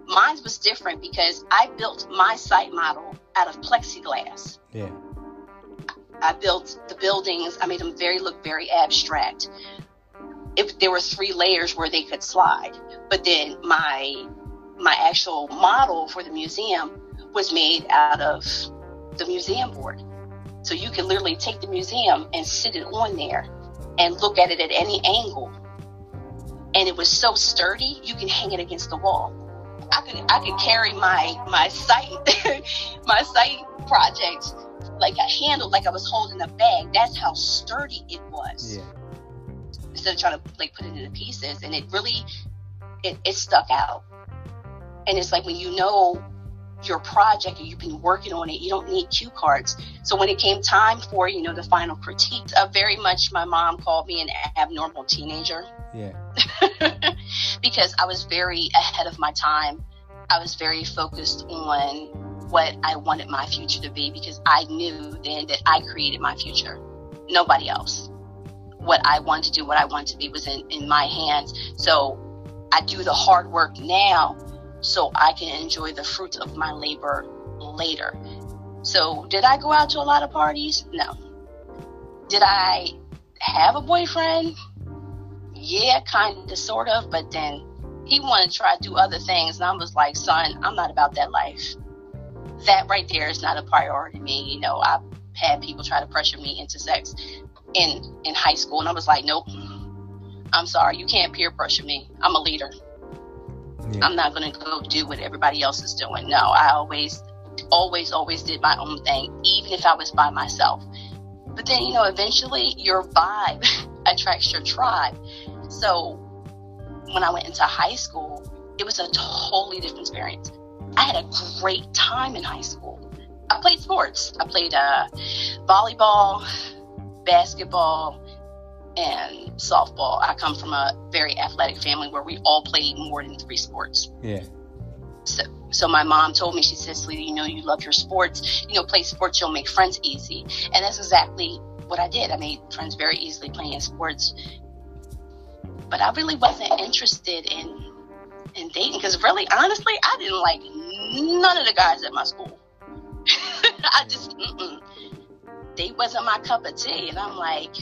Mine was different because I built my site model out of plexiglass. Yeah. I built the buildings. I made them very look very abstract if there were three layers where they could slide. But then my my actual model for the museum was made out of the museum board. So you can literally take the museum and sit it on there and look at it at any angle. And it was so sturdy, you can hang it against the wall. I could I could carry my my site my site project like a handle like I was holding a bag. That's how sturdy it was. Yeah instead of trying to like put it into pieces and it really it, it stuck out and it's like when you know your project and you've been working on it you don't need cue cards. So when it came time for you know the final critique uh, very much my mom called me an abnormal teenager. Yeah. Because i was very ahead of my time. I was very focused on what i wanted my future to be because i knew then that i created my future. Nobody else. What I wanted to do, what I wanted to be was in, in my hands. So I do the hard work now so I can enjoy the fruits of my labor later. So did I go out to a lot of parties? No. Did I have a boyfriend. Yeah, kind of, sort of, but then he wanted to try to do other things, and I was like, son, I'm not about that life. That right there is not a priority to me. You know, I've had people try to pressure me into sex in in high school, and I was like, nope. I'm sorry, you can't peer pressure me. I'm a leader. Yeah. I'm not going to go do what everybody else is doing. No, I always, always, always did my own thing, even if I was by myself. But then, you know, eventually your vibe attracts your tribe. So when I went into high school, it was a totally different experience. I had a great time in high school. I played sports. I played uh, volleyball, basketball, and softball. I come from a very athletic family where we all played more than three sports. Yeah. So, so my mom told me, she says, Sweetie, you know, you love your sports. You know, play sports, you'll make friends easy. And that's exactly what I did. I made friends very easily playing sports. But I really wasn't interested in in dating because really, honestly, I didn't like none of the guys at my school. I just, mm-mm. they wasn't my cup of tea. And I'm like,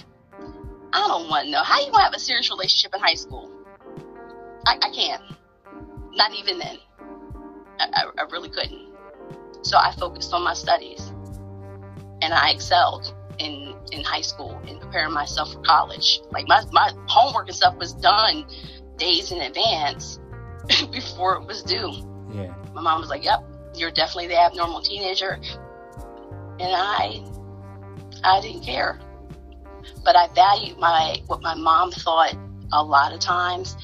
I don't want to know. How you to have a serious relationship in high school? I, I can't. Not even then. I, I, I really couldn't. So I focused on my studies. And I excelled in, in high school in preparing myself for college. Like my, my homework and stuff was done days in advance before it was due. Yeah. My mom was like, Yep, you're definitely the abnormal teenager. And I I didn't care but I value my what my mom thought a lot of times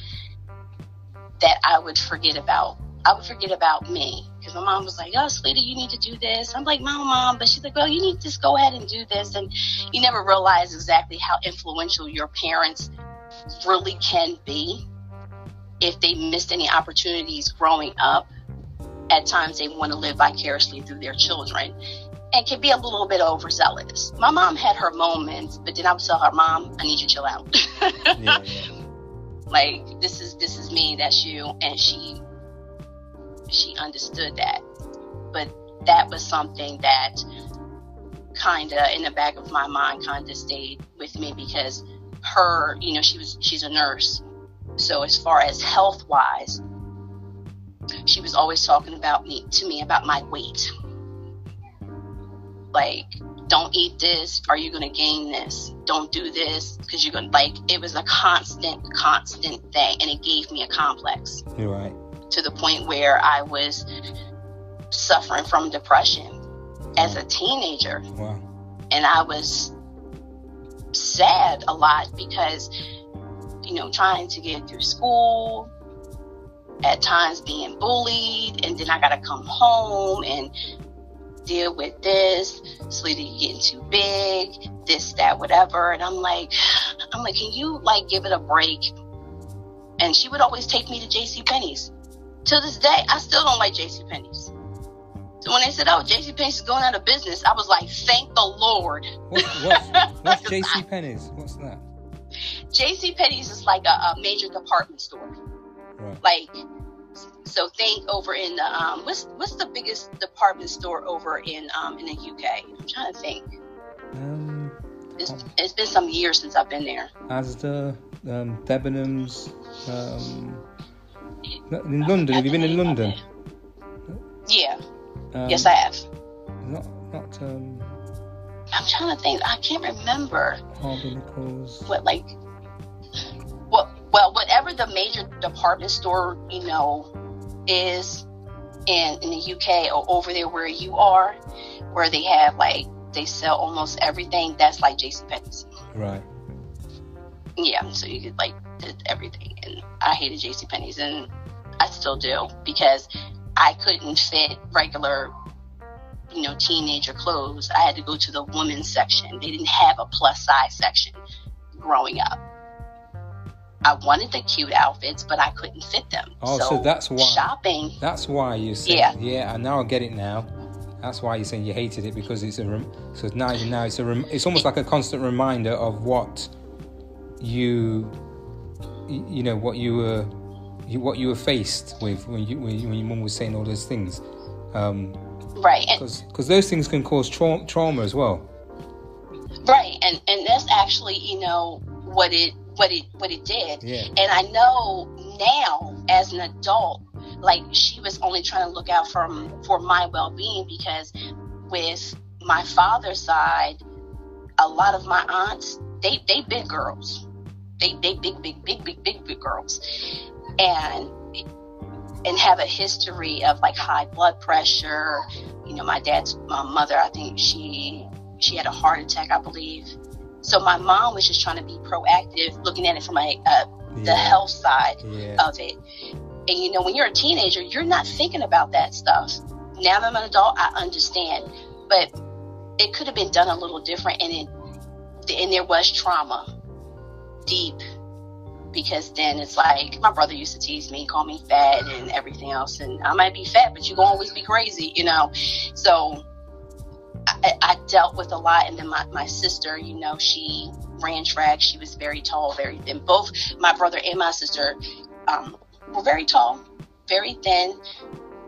that I would forget about. I would forget about me because my mom was like, "Oh, sweetie, you need to do this." I'm like, "Mom, mom," but she's like, "Well, you need to just go ahead and do this." And you never realize exactly how influential your parents really can be if they missed any opportunities growing up. At times, they want to live vicariously through their children and can be a little bit overzealous. My mom had her moments, but then I would tell her, "Mom, I need you to chill out." yeah. Like this is this is me, that's you, and she she understood that. But that was something that kind of in the back of my mind kind of stayed with me because her, you know, she was she's a nurse. So as far as health wise, she was always talking about me to me about my weight like don't eat this. Are you going to gain this? Don't do this. Because you're going to like it was a constant constant thing and it gave me a complex. You're right. To the point where i was suffering from depression as a teenager. Wow. and i was sad a lot because you know trying to get through school at times being bullied and then i got to come home and deal with this. Sweetie, getting too big, this, that, whatever. And I'm like, I'm like, can you like give it a break? And she would always take me to JC Penney's. To this day, I still don't like JC Penney's. So when they said, "Oh, JC Penney's is going out of business," I was like, "Thank the Lord." What, what, what's JC Penney's? What's that? JC Penney's is like a, a major department store. Right. Like so think over in the um, what's what's the biggest department store over in um, in the UK? I'm trying to think. Um, it's, it's been some years since I've been there. Asda, um, Debenhams, um, in London. Have you been in London? Yeah. Um, yes, I have. Not not. Um, I'm trying to think. I can't remember. Harvey Nichols. What like? Well, whatever the major department store you know is in in the UK or over there where you are, where they have like they sell almost everything. That's like J.C. Penney's. Right. Yeah, so you could like everything, and I hated J.C. Penney's, and I still do because I couldn't fit regular, you know, teenager clothes. I had to go to the women's section. They didn't have a plus size section growing up. I wanted the cute outfits, but I couldn't fit them. Oh, so, so that's why shopping. That's why you said, yeah, yeah. And now I get it now. That's why you're saying you hated it because it's a rem- so now now it's a rem- it's almost like a constant reminder of what you you know what you were you, what you were faced with when you when, when your mum was saying all those things. Um, right. Because those things can cause tra- trauma as well. Right, and and that's actually you know what it what it what it did. Yeah. And I know now as an adult, like she was only trying to look out for for my well being because with my father's side, a lot of my aunts they they big girls, they they big big big big big big girls, and and have a history of like high blood pressure. You know, my dad's my mother, I think she she had a heart attack, I believe. So my mom was just trying to be proactive, looking at it from a, uh, the yeah. health side yeah. of it. And you know, when you're a teenager, you're not thinking about that stuff. Now that I'm an adult, I understand, but it could have been done a little different, and it and there was trauma, deep because then it's like my brother used to tease me, call me fat and everything else, and I might be fat, but you gonna always be crazy, you know. So I, I dealt with a lot, and then my, my sister, you know, she ran track. She was very tall, very thin. Both my brother and my sister um, were very tall, very thin.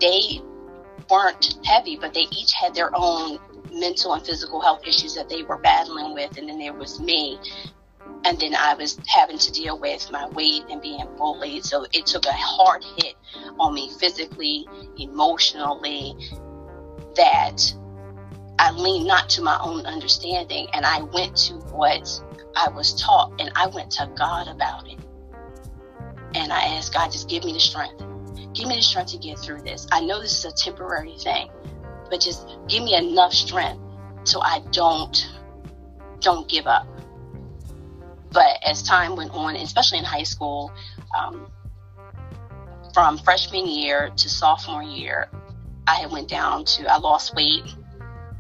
They weren't heavy, but they each had their own mental and physical health issues that they were battling with. And then there was me and then I was having to deal with my weight and being bullied. So it took a hard hit on me physically, emotionally, that I leaned not to my own understanding and I went to what I was taught and I went to God about it. And I asked God, just give me the strength. Give me the strength to get through this. I know this is a temporary thing, but just give me enough strength so I don't don't give up. But as time went on, especially in high school, um, from freshman year to sophomore year, I had went down to I lost weight,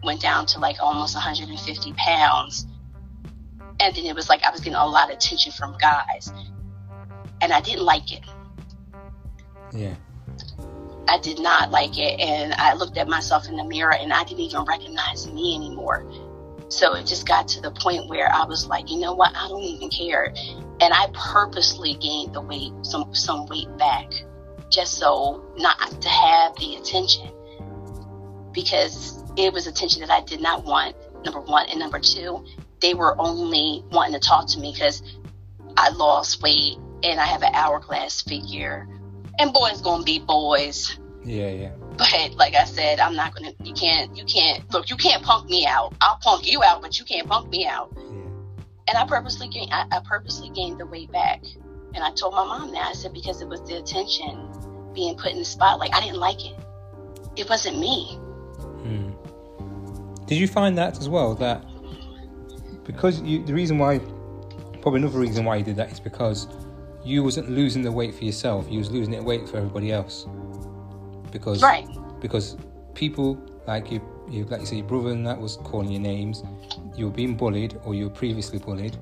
went down to like almost 150 pounds, and then it was like I was getting a lot of attention from guys, and I didn't like it. Yeah. I did not like it, and I looked at myself in the mirror, and I didn't even recognize me anymore. So it just got to the point where I was like, you know what, I don't even care. And I purposely gained the weight, some some weight back, just so not to have the attention. Because it was attention that I did not want, number one. And number two, they were only wanting to talk to me because I lost weight and I have an hourglass figure. And boys gonna be boys. Yeah, yeah. But like I said, I'm not gonna. You can't. You can't. Look, you can't punk me out. I'll punk you out, but you can't punk me out. Yeah. And I purposely gained. I, I purposely gained the weight back. And I told my mom that. I said because it was the attention being put in the spotlight. I didn't like it. It wasn't me. Hmm. Did you find that as well? That because you, the reason why, probably another reason why you did that is because you wasn't losing the weight for yourself. You was losing it weight for everybody else because right. because people like you, you like you say your brother and that was calling your names. You were being bullied or you were previously bullied,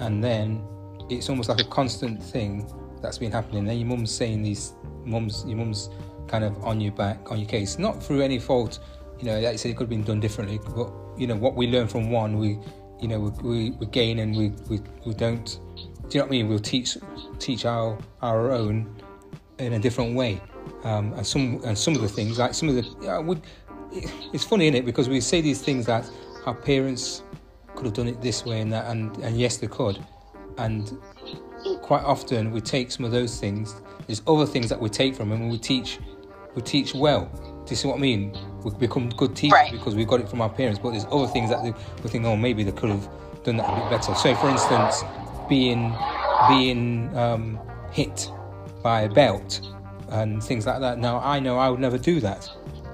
and then it's almost like a constant thing that's been happening. Then your mum's saying these mum's your mum's kind of on your back on your case, not through any fault. You know, like you said, it could have been done differently. But you know what we learn from one, we you know we, we, we gain and we, we we don't. Do you know what I mean? We'll teach teach our our own in a different way. Um, and some and some of the things like some of the uh, it's funny in it because we say these things that our parents could have done it this way and that and, and yes they could and quite often we take some of those things there's other things that we take from them and we teach we teach well do you see what I mean we become good teachers right. because we got it from our parents but there's other things that we think oh maybe they could have done that a bit better so for instance being being um, hit by a belt and things like that. Now I know I would never do that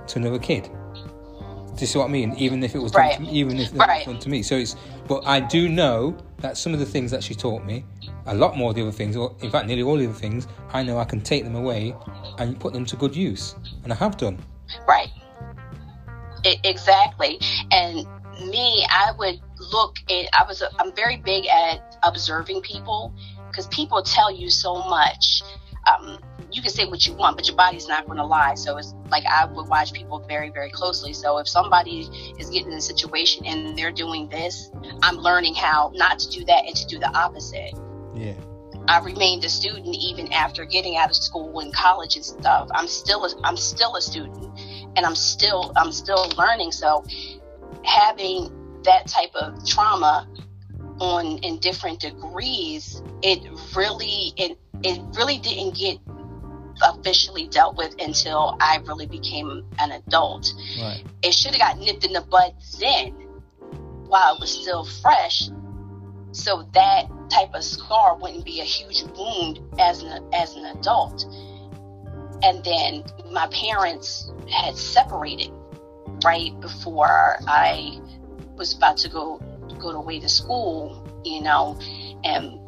to another kid. Do you see what I mean? Even if it was right. done to, even if it right. was done to me. So it's but I do know that some of the things that she taught me, a lot more of the other things, or in fact nearly all the other things, I know I can take them away and put them to good use, and I have done. Right. It, exactly. And me, I would look at. I was. I'm very big at observing people because people tell you so much. Um, you can say what you want, but your body's not going to lie. So it's like I would watch people very, very closely. So if somebody is getting in a situation and they're doing this, I'm learning how not to do that and to do the opposite. Yeah. I remained a student even after getting out of school and college and stuff. I'm still a, I'm still a student, and I'm still I'm still learning. So having that type of trauma on in different degrees, it really it it really didn't get officially dealt with until I really became an adult. Right. It should have got nipped in the bud then while it was still fresh. So that type of scar wouldn't be a huge wound as an as an adult. And then my parents had separated right before I was about to go go away to school, you know, and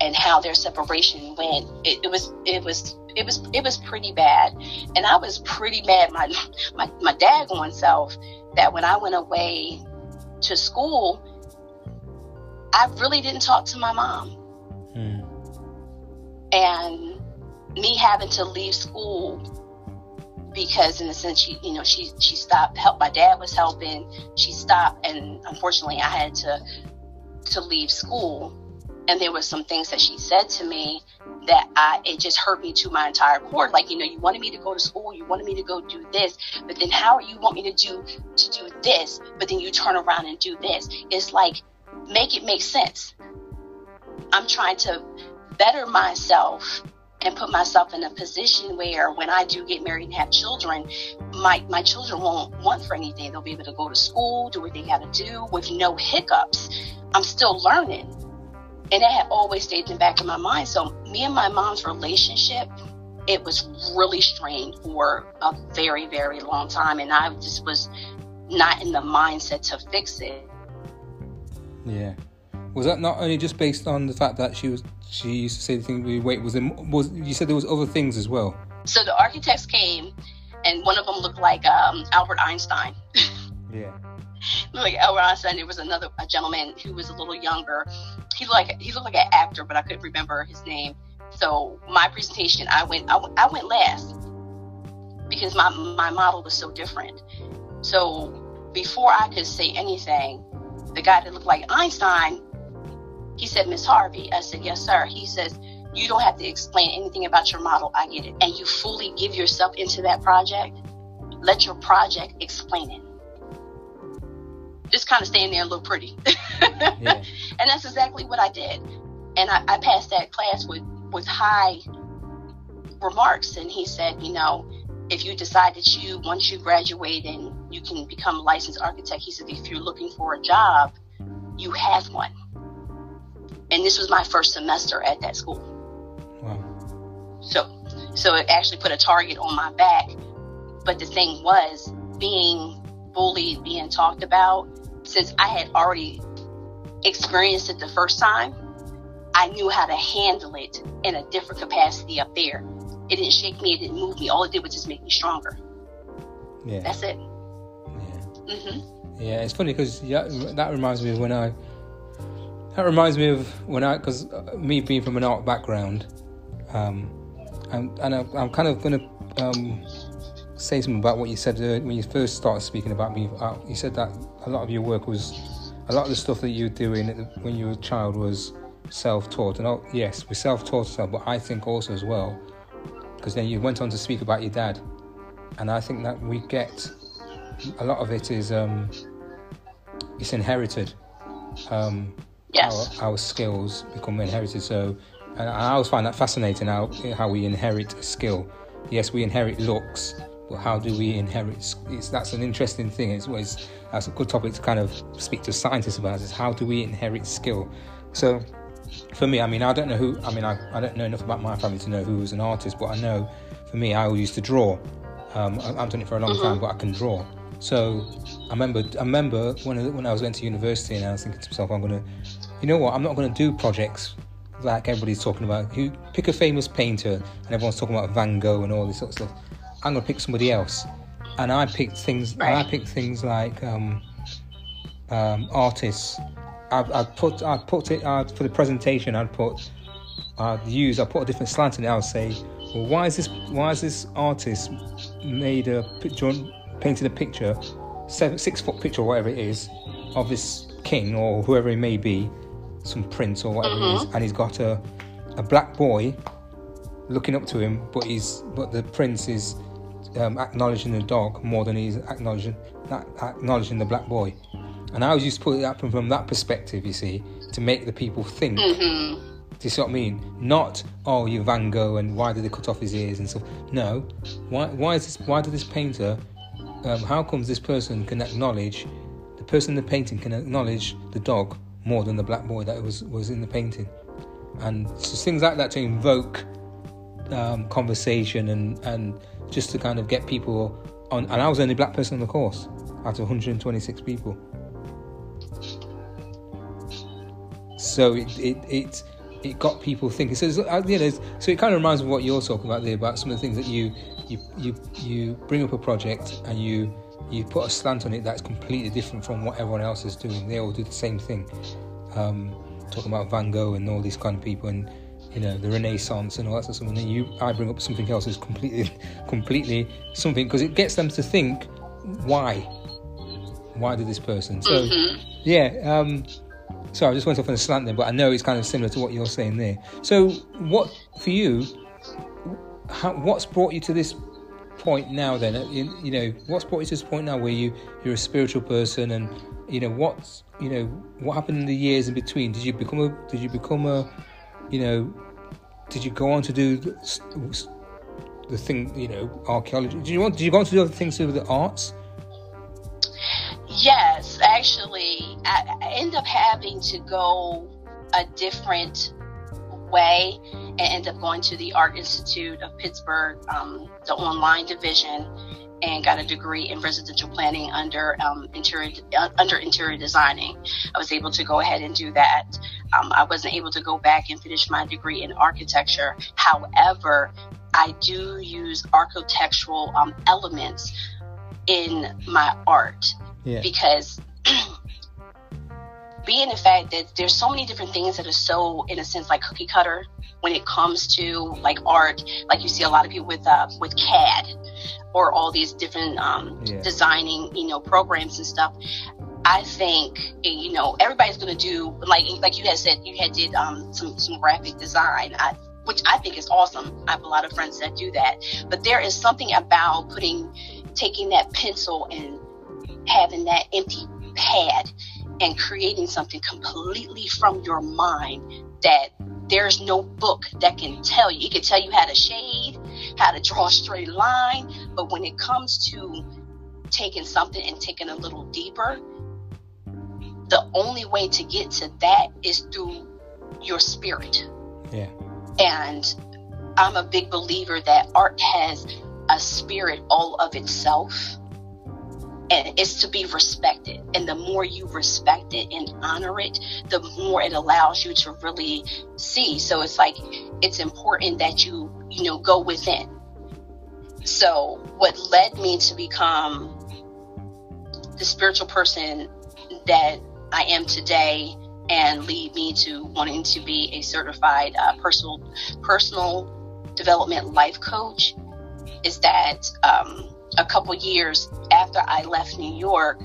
and how their separation went. It, it was it was it was it was pretty bad, and I was pretty mad my my my daggone self that when I went away to school, I really didn't talk to my mom, hmm. and me having to leave school because in a sense she you know she she stopped help my dad was helping she stopped and unfortunately i had to to leave school and there were some things that she said to me that I it just hurt me to my entire core. Like, you know, you wanted me to go to school, you wanted me to go do this, but then how you want me to do to do this, but then you turn around and do this. It's like make it make sense. I'm trying to better myself and put myself in a position where when I do get married and have children, my, my children won't want for anything. They'll be able to go to school, do what they got to do with no hiccups. I'm still learning. And that had always stayed in the back of my mind. So me and my mom's relationship, it was really strained for a very, very long time. And I just was not in the mindset to fix it. Yeah. Was that not only just based on the fact that she was she used to say the thing we wait was there was you said there was other things as well? So the architects came and one of them looked like um, Albert Einstein. yeah. like Albert Einstein. There was another a gentleman who was a little younger. He looked like he looked like an actor, but I couldn't remember his name. So my presentation, I went I, I went last because my my model was so different. So before I could say anything, the guy that looked like Einstein he said, Miss Harvey. I said, Yes, sir. He says, You don't have to explain anything about your model. I get it. And you fully give yourself into that project. Let your project explain it. Just kind of stand there and look pretty. yeah. And that's exactly what I did. And I, I passed that class with, with high remarks. And he said, You know, if you decide that you, once you graduate and you can become a licensed architect, he said, if you're looking for a job, you have one and this was my first semester at that school. Wow. So, so it actually put a target on my back. But the thing was, being bullied, being talked about, since I had already experienced it the first time, I knew how to handle it in a different capacity up there. It didn't shake me, it didn't move me. All it did was just make me stronger. Yeah. That's it. Yeah. Mm-hmm. Yeah, it's funny because yeah, that reminds me of when I that reminds me of when I, because uh, me being from an art background, um, and, and I, am kind of going to um, say something about what you said uh, when you first started speaking about me. Uh, you said that a lot of your work was, a lot of the stuff that you were doing when you were a child was self-taught. And oh, yes, we self-taught but I think also as well, because then you went on to speak about your dad, and I think that we get a lot of it is um, it's inherited. Um, yes. our, our skills become inherited. So, and I always find that fascinating how how we inherit a skill. Yes, we inherit looks, but how do we inherit? It's, that's an interesting thing. It's always that's a good topic to kind of speak to scientists about. Is how do we inherit skill? So, for me, I mean, I don't know who. I mean, I, I don't know enough about my family to know who was an artist, but I know for me, I always used to draw. Um, I've done it for a long mm-hmm. time, but I can draw. So I remember, I remember when I, when I was going to university, and I was thinking to myself, I'm going to you know what? I'm not going to do projects like everybody's talking about. You pick a famous painter, and everyone's talking about Van Gogh and all this sort of stuff. I'm going to pick somebody else, and I picked things. Right. I picked things like um, um, artists. I, put I put it uh, for the presentation. I'd put I'd use I put a different slant in it. I'll say, well, why is this why is this artist made a picture painted a picture, seven six foot picture or whatever it is, of this king or whoever he may be, some prince or whatever mm-hmm. it is, mm-hmm. and he's got a a black boy looking up to him, but he's but the prince is um, acknowledging the dog more than he's acknowledging acknowledging the black boy. And I was used to put it up from that perspective, you see, to make the people think. Mm-hmm. Do you see what I mean? Not oh, you Van Gogh, and why did they cut off his ears and stuff? No, why? Why is this? Why did this painter? Um, how comes this person can acknowledge the person in the painting can acknowledge the dog more than the black boy that was was in the painting? And so things like that to invoke um, conversation and and just to kind of get people on. And I was the only black person on the course out of 126 people. So it it it, it got people thinking. So uh, you know, so it kind of reminds me of what you're talking about there about some of the things that you you you you bring up a project and you you put a slant on it that's completely different from what everyone else is doing. They all do the same thing. Um, talking about Van Gogh and all these kind of people and you know the Renaissance and all that sort of stuff. And then you, I bring up something else that's completely, completely something because it gets them to think why, why did this person? So Mm-hmm. yeah. Um, sorry, I just went off on a slant there, but I know it's kind of similar to what you're saying there. So what for you? How, what's brought you to this point now? Then uh, you, you know what's brought you to this point now where you you're a spiritual person and you know what's you know what happened in the years in between? Did you become a did you become a you know did you go on to do the, the thing you know archaeology? Did you want did you go on to do other things with the arts? Yes, actually, I, I end up having to go a different way and end up going to the Art Institute of Pittsburgh, um, the online division, and got a degree in residential planning under um, interior uh, under interior designing. I was able to go ahead and do that. Um, I wasn't able to go back and finish my degree in architecture. However, I do use architectural um, elements in my art Yeah. because being the fact that there's so many different things that are so in a sense like cookie cutter when it comes to like art. Like you see a lot of people with uh, with cad or all these different um, Yeah. designing you know programs and stuff. I think you know everybody's going to do like like you had said you had did um, some some graphic design. I, which i think is awesome. I have a lot of friends that do that. But there is something about putting taking that pencil and having that empty pad and creating something completely from your mind that there's no book that can tell you. It can tell you how to shade, how to draw a straight line, but when it comes to taking something and taking a little deeper, the only way to get to that is through your spirit. Yeah. And I'm a big believer that art has a spirit all of itself and it's to be respected. And the more you respect it and honor it, the more it allows you to really see. So it's like it's important that you, you know, go within. So what led me to become the spiritual person that I am today and lead me to wanting to be a certified uh, personal personal development life coach is that um, a couple years after I left New York,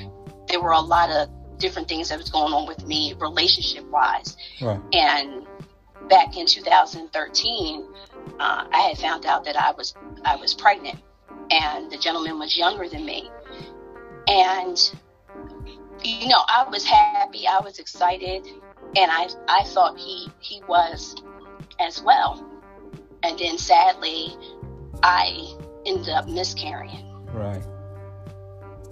there were a lot of different things that was going on with me relationship wise. Right. And back in 2013, uh, I had found out that I was I was pregnant, and the gentleman was younger than me. And you know, I was happy, I was excited, and I I thought he he was as well. And then sadly, I ended up miscarrying. Right.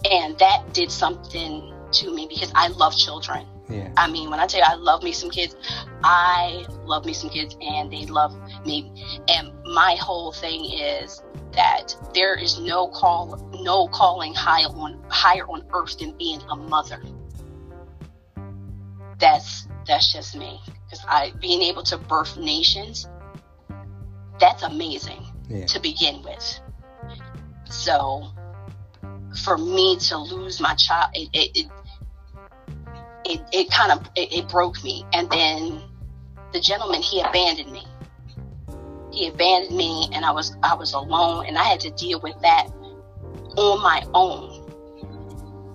And that did something to me because I love children. Yeah. I mean, when I tell you I love me some kids, I love me some kids and they love me. And my whole thing is that there is no call, no calling higher on higher on earth than being a mother. That's that's just me because I being able to birth nations, that's amazing Yeah. to begin with. So for me to lose my child, it it it, it, it kind of it, it broke me. And then the gentleman he abandoned me. He abandoned me, and I was I was alone, and I had to deal with that on my own.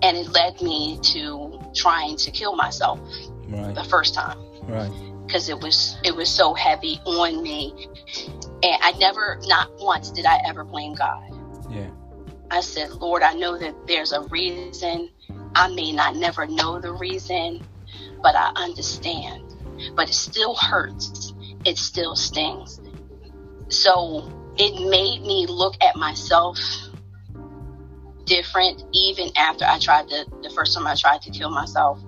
And it led me to trying to kill myself Right. the first time Right. because it was it was so heavy on me, and I never not once did I ever blame God. Yeah. I said, Lord, I know that there's a reason I may not never know the reason, but I understand. But it still hurts. It still stings. So it made me look at myself different even after I tried to, the first time I tried to kill myself.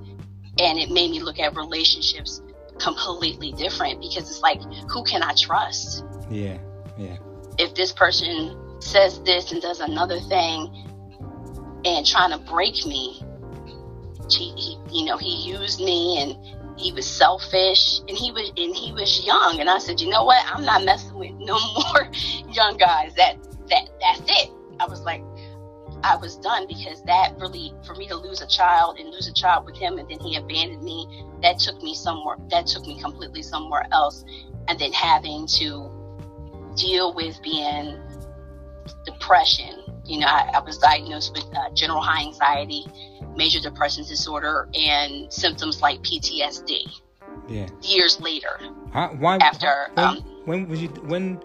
And it made me look at relationships completely different because it's like, who can I trust? Yeah, yeah. If this person says this and does another thing and trying to break me, he, he, you know, he used me and he was selfish and he was and he was young and I said, you know what? I'm not messing with no more young guys. That that that's it. I was like, I was done because that really, for me to lose a child and lose a child with him, and then he abandoned me, that took me somewhere, that took me completely somewhere else. And then having to deal with being depression. You know, I, I was diagnosed with uh, general high anxiety, major depression disorder, and symptoms like PTSD. Yeah. Years later. How, why? After. How, when, um, when was you? When?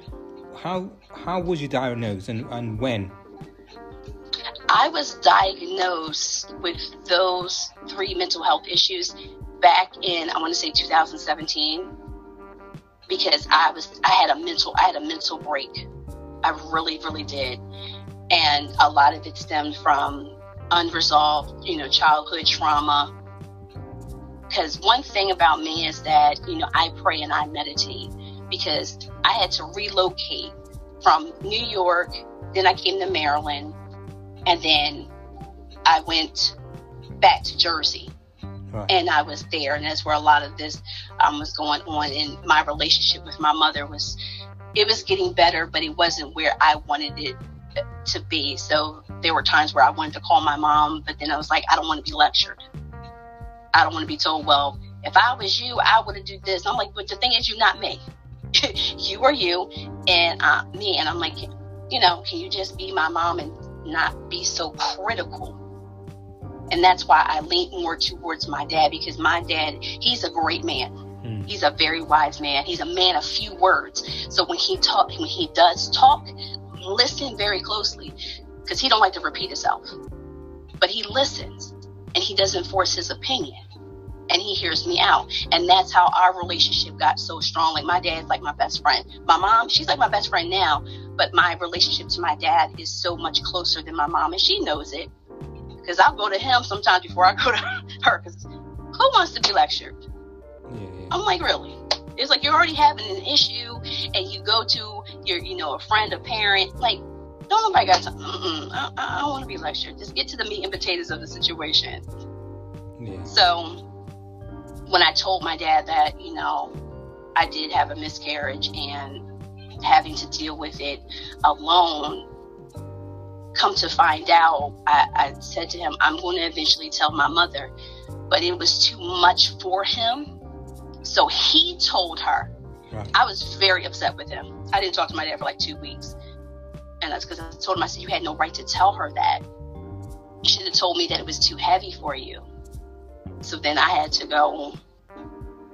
How? How was you diagnosed, and and when? I was diagnosed with those three mental health issues back in I want to say 2017 because I was I had a mental I had a mental break. I really really did. And a lot of it stemmed from unresolved, you know, childhood trauma. Cuz one thing about me is that, you know, I pray and I meditate because I had to relocate from New York, then I came to Maryland, and then I went back to Jersey. Right. And I was there, and that's where a lot of this um, was going on. And my relationship with my mother was, it was getting better, but it wasn't where I wanted it to be. So there were times where I wanted to call my mom, but then I was like, I don't want to be lectured. I don't want to be told, well, if I was you, I would have do this. I'm like, but the thing is, you're not me. you are you, and uh, me. And I'm like, you know, can you just be my mom and not be so critical. And that's why I lean more towards my dad because my dad, he's a great man. Mm. He's a very wise man. He's a man of few words. So when he talk, when he does talk, listen very closely because he don't like to repeat himself. But he listens and he doesn't force his opinion and he hears me out. And that's how our relationship got so strong. Like my dad's like my best friend. My mom, she's like my best friend now, but my relationship to my dad is so much closer than my mom, and she knows it. Because I'll go to him sometimes before I go to her. Because who wants to be lectured? Yeah. I'm like, really? It's like you're already having an issue, and you go to your, you know, a friend, a parent. Like, don't nobody got to. I, I don't want to be lectured. Just get to the meat and potatoes of the situation. Yeah. So when I told my dad that, you know, I did have a miscarriage and having to deal with it alone, come to find out, I, I said to him, I'm going to eventually tell my mother. But it was too much for him. So he told her. Right. I was very upset with him. I didn't talk to my dad for like two weeks. And that's because I told him, I said, You had no right to tell her that. You should have told me that it was too heavy for you. So then I had to go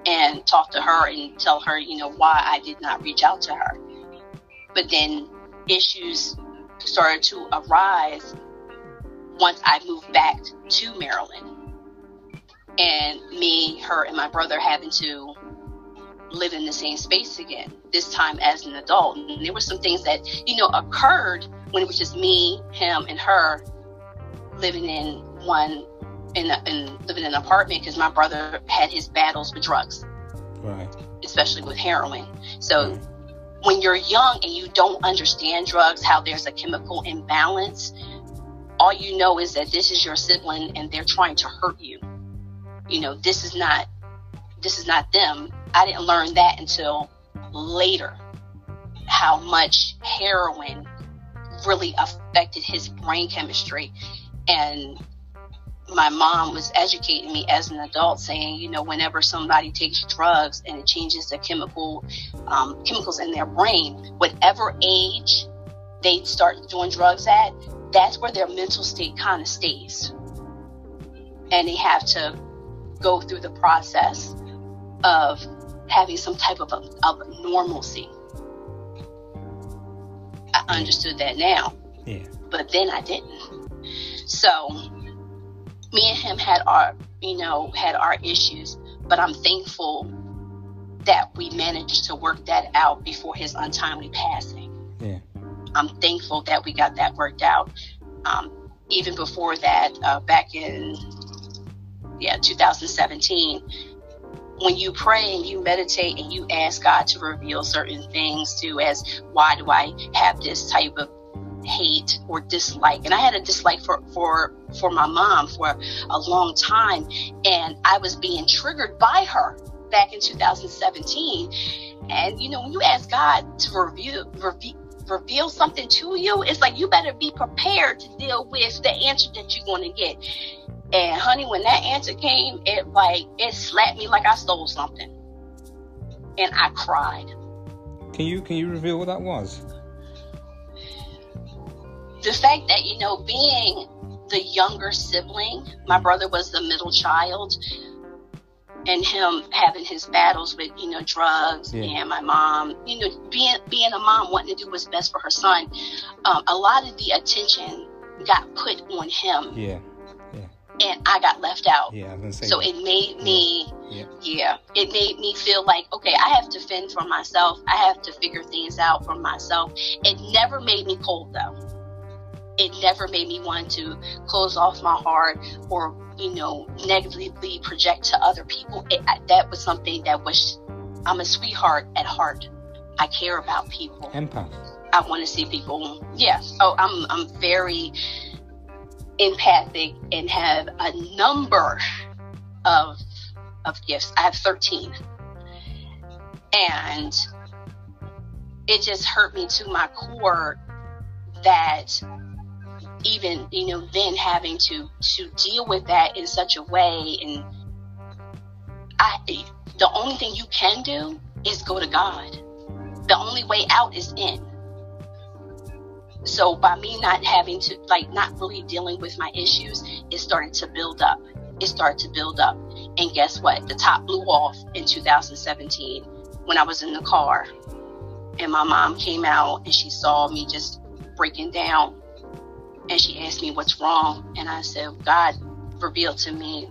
and talk to her and tell her, you know, why I did not reach out to her. But then issues started to arise once I moved back to Maryland. And me, her, and my brother having to live in the same space again, this time as an adult. And there were some things that, you know, occurred when it was just me, him, and her living in one in, a, in living in an apartment because my brother had his battles with drugs, right? Especially with heroin. So right. when you're young and you don't understand drugs, how there's a chemical imbalance, all you know is that this is your sibling and they're trying to hurt you. You know, this is not this is not them. I didn't learn that until later. How much heroin really affected his brain chemistry and my mom was educating me as an adult saying you know whenever somebody takes drugs and it changes the chemical um, chemicals in their brain whatever age they start doing drugs at that's where their mental state kind of stays and they have to go through the process of having some type of, of normalcy i understood that now yeah but then i didn't so me and him had our, you know, had our issues, but I'm thankful that we managed to work that out before his untimely passing. Yeah. I'm thankful that we got that worked out. Um, even before that, uh, back in yeah 2017, when you pray and you meditate and you ask God to reveal certain things to as why do I have this type of hate or dislike? And I had a dislike for for for my mom for a long time and I was being triggered by her back in 2017 and you know when you ask God to reveal reveal reveal something to you it's like you better be prepared to deal with the answer that you're going to get and honey, when that answer came, it like it slapped me like I stole something. And I cried. Can you can you reveal what that was? The fact that, you know, being the younger sibling, my brother was the middle child, and him having his battles with you know drugs yeah. and my mom you know being being a mom wanting to do what's best for her son um, a lot of the attention got put on him yeah and I got left out. Yeah, so that. it made me, yeah. yeah, it made me feel like, okay, I have to fend for myself. I have to figure things out for myself. It never made me cold though. It never made me want to close off my heart or, you know, negatively project to other people. It, that was something that was, I'm a sweetheart at heart. I care about people. Empath. I want to see people. Yes. Oh, I'm, I'm very, empathic and have a number of of gifts. I have 13. And it just hurt me to my core that even you know then having to to deal with that in such a way and I the only thing you can do is go to God. The only way out is in. So by me not having to like not really dealing with my issues, it started to build up. It started to build up. And guess what? The top blew off in 2017 when I was in the car. And my mom came out and she saw me just breaking down. And she asked me what's wrong. And I said, God revealed to me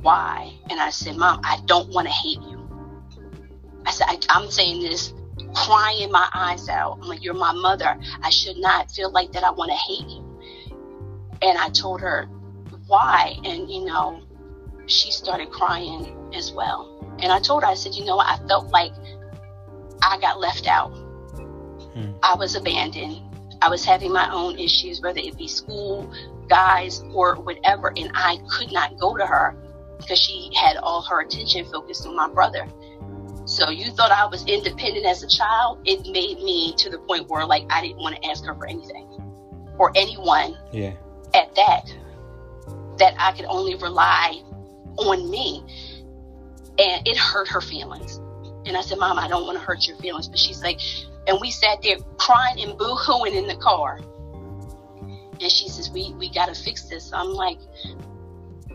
why. And I said, Mom, I don't want to hate you. I said, I, I'm saying this crying my eyes out. I'm like, You're my mother. I should not feel like that I want to hate you. And I told her why. And, you know, she started crying as well. And I told her, I said, You know, I felt like I got left out. Hmm. I was abandoned. I was having my own issues, whether it be school, guys, or whatever. And I could not go to her because she had all her attention focused on my brother. So you thought I was independent as a child. It made me to the point where like I didn't want to ask her for anything or anyone. Yeah. At that, that I could only rely on me, and it hurt her feelings. And I said, Mom, I don't want to hurt your feelings. But she's like, and we sat there crying and boo-hooing in the car. And she says, we, we got to fix this. I'm like,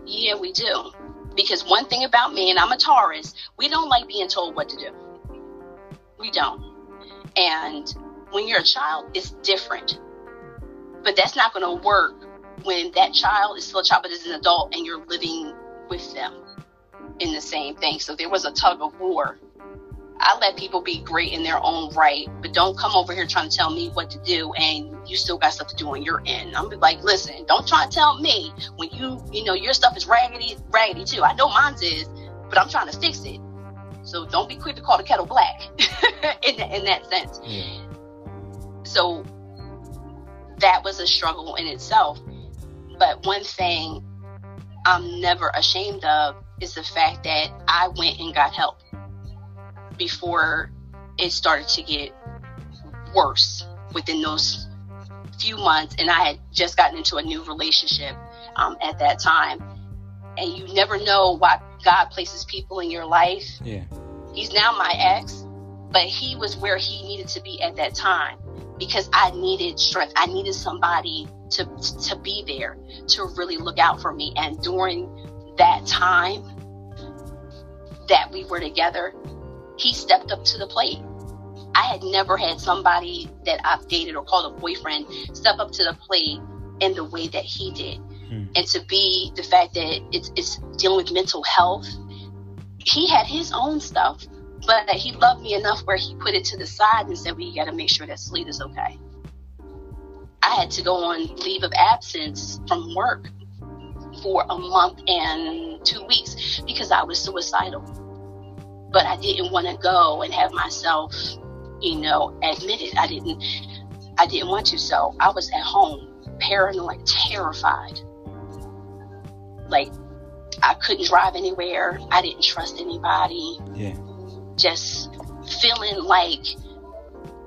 yeah, we do. Because one thing about me, and I'm a Taurus, we don't like being told what to do. We don't. And when you're a child, it's different. But that's not to work when that child is still a child but is an adult and you're living with them in the same thing. So there was a tug of war I let people be great in their own right, but don't come over here trying to tell me what to do and you still got stuff to do on your end. I'm like, listen, don't try to tell me when you, you know, your stuff is raggedy, raggedy too. I know mine's is, but I'm trying to fix it. So don't be quick to call the kettle black in, in that sense. Yeah. So that was a struggle in itself. But one thing I'm never ashamed of is the fact that I went and got help before it started to get worse within those few months. And I had just gotten into a new relationship um, at that time. And you never know why God places people in your life. Yeah. He's now my ex, but he was where he needed to be at that time because I needed strength. I needed somebody to to be there to really look out for me. And during that time that we were together, he stepped up to the plate. I had never had somebody that I've dated or called a boyfriend step up to the plate in the way that he did. mm. and to be the fact that it's, it's dealing with mental health. He had his own stuff, but he loved me enough where he put it to the side and said, "We got to make sure that sleep is okay." I had to go on leave of absence from work for a month and two weeks because I was suicidal. But I didn't want to go and have myself, you know, admitted. I didn't. I didn't want to. So I was at home, paranoid, terrified. Like I couldn't drive anywhere. I didn't trust anybody. Yeah. Just feeling like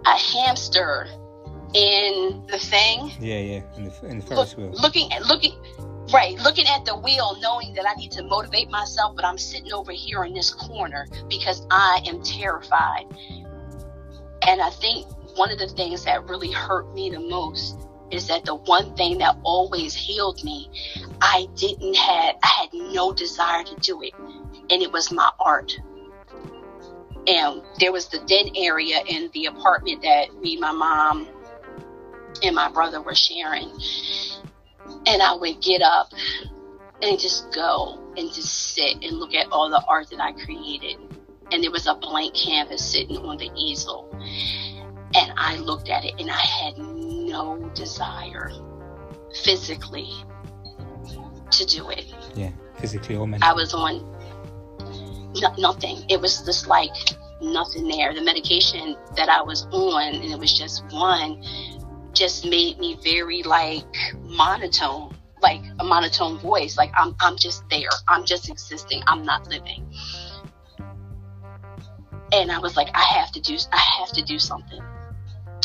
a hamster in the thing. Yeah, yeah, in the, in the Ferris wheel. Looking at looking, right, looking at the wheel, knowing that I need to motivate myself, but I'm sitting over here in this corner because I am terrified. And I think one of the things that really hurt me the most is that the one thing that always healed me, I didn't have, I had no desire to do it, and it was my art. And there was the dead area in the apartment that me, my mom, and my brother were sharing. And I would get up and just go and just sit and look at all the art that I created. And there was a blank canvas sitting on the easel. And I looked at it and I had no desire physically to do it. Yeah, physically or mentally. I was on no, nothing. It was just like nothing there. The medication that I was on, and it was just one, just made me very like monotone, like a monotone voice. Like I'm I'm just there. I'm just existing. I'm not living. And I was like, I have to do I have to do something.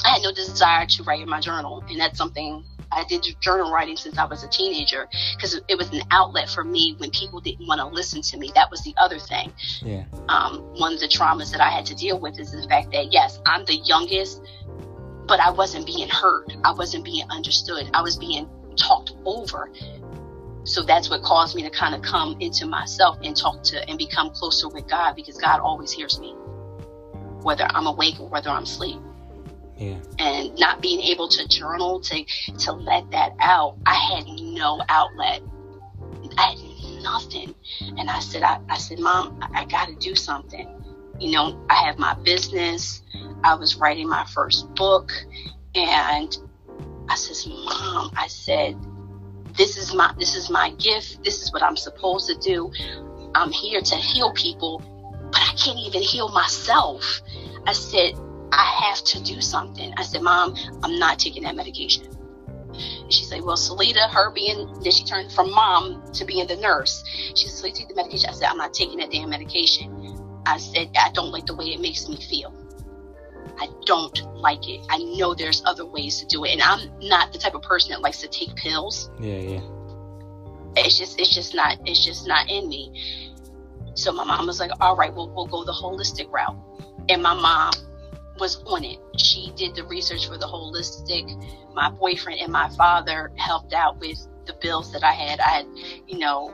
I had no desire to write in my journal, and that's something I did journal writing since I was a teenager because it was an outlet for me when people didn't want to listen to me. That was the other thing. Yeah. Um, one of the traumas that I had to deal with is the fact that yes, I'm the youngest, but I wasn't being heard. I wasn't being understood. I was being talked over. So that's what caused me to kind of come into myself and talk to and become closer with God because God always hears me, whether I'm awake or whether I'm asleep. Yeah. And not being able to journal to to let that out, I had no outlet. I had nothing. And I said, I, I said, Mom, I, I got to do something. You know, I have my business. I was writing my first book, and I said, Mom, I said, this is my this is my gift. This is what I'm supposed to do. I'm here to heal people, but I can't even heal myself. I said, I have to do something. I said, Mom, I'm not taking that medication. She said, Well, Salita, her being, then she turned from mom to being the nurse. She said, Salita, take the medication. I said, I'm not taking that damn medication. I said, I don't like the way it makes me feel. I don't like it. I know there's other ways to do it. And I'm not the type of person that likes to take pills. Yeah, yeah. It's just it's just not it's just not in me. So my mom was like, All right, well we'll go the holistic route. And my mom was on it. She did the research for the holistic. My boyfriend and my father helped out with the bills that I had. I had, you know,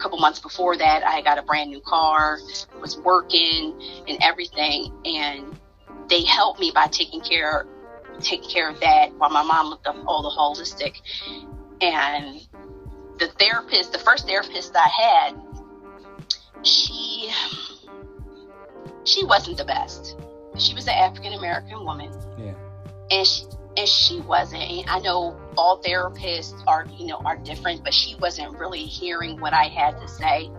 couple months before that, I got a brand new car, was working and everything, and they helped me by taking care taking care of that while my mom looked up all the holistic. And the therapist, the first therapist I had, she she wasn't the best she was an African American woman. Yeah. And she and she wasn't. And I know all therapists are, you know, are different, but she wasn't really hearing what I had to say.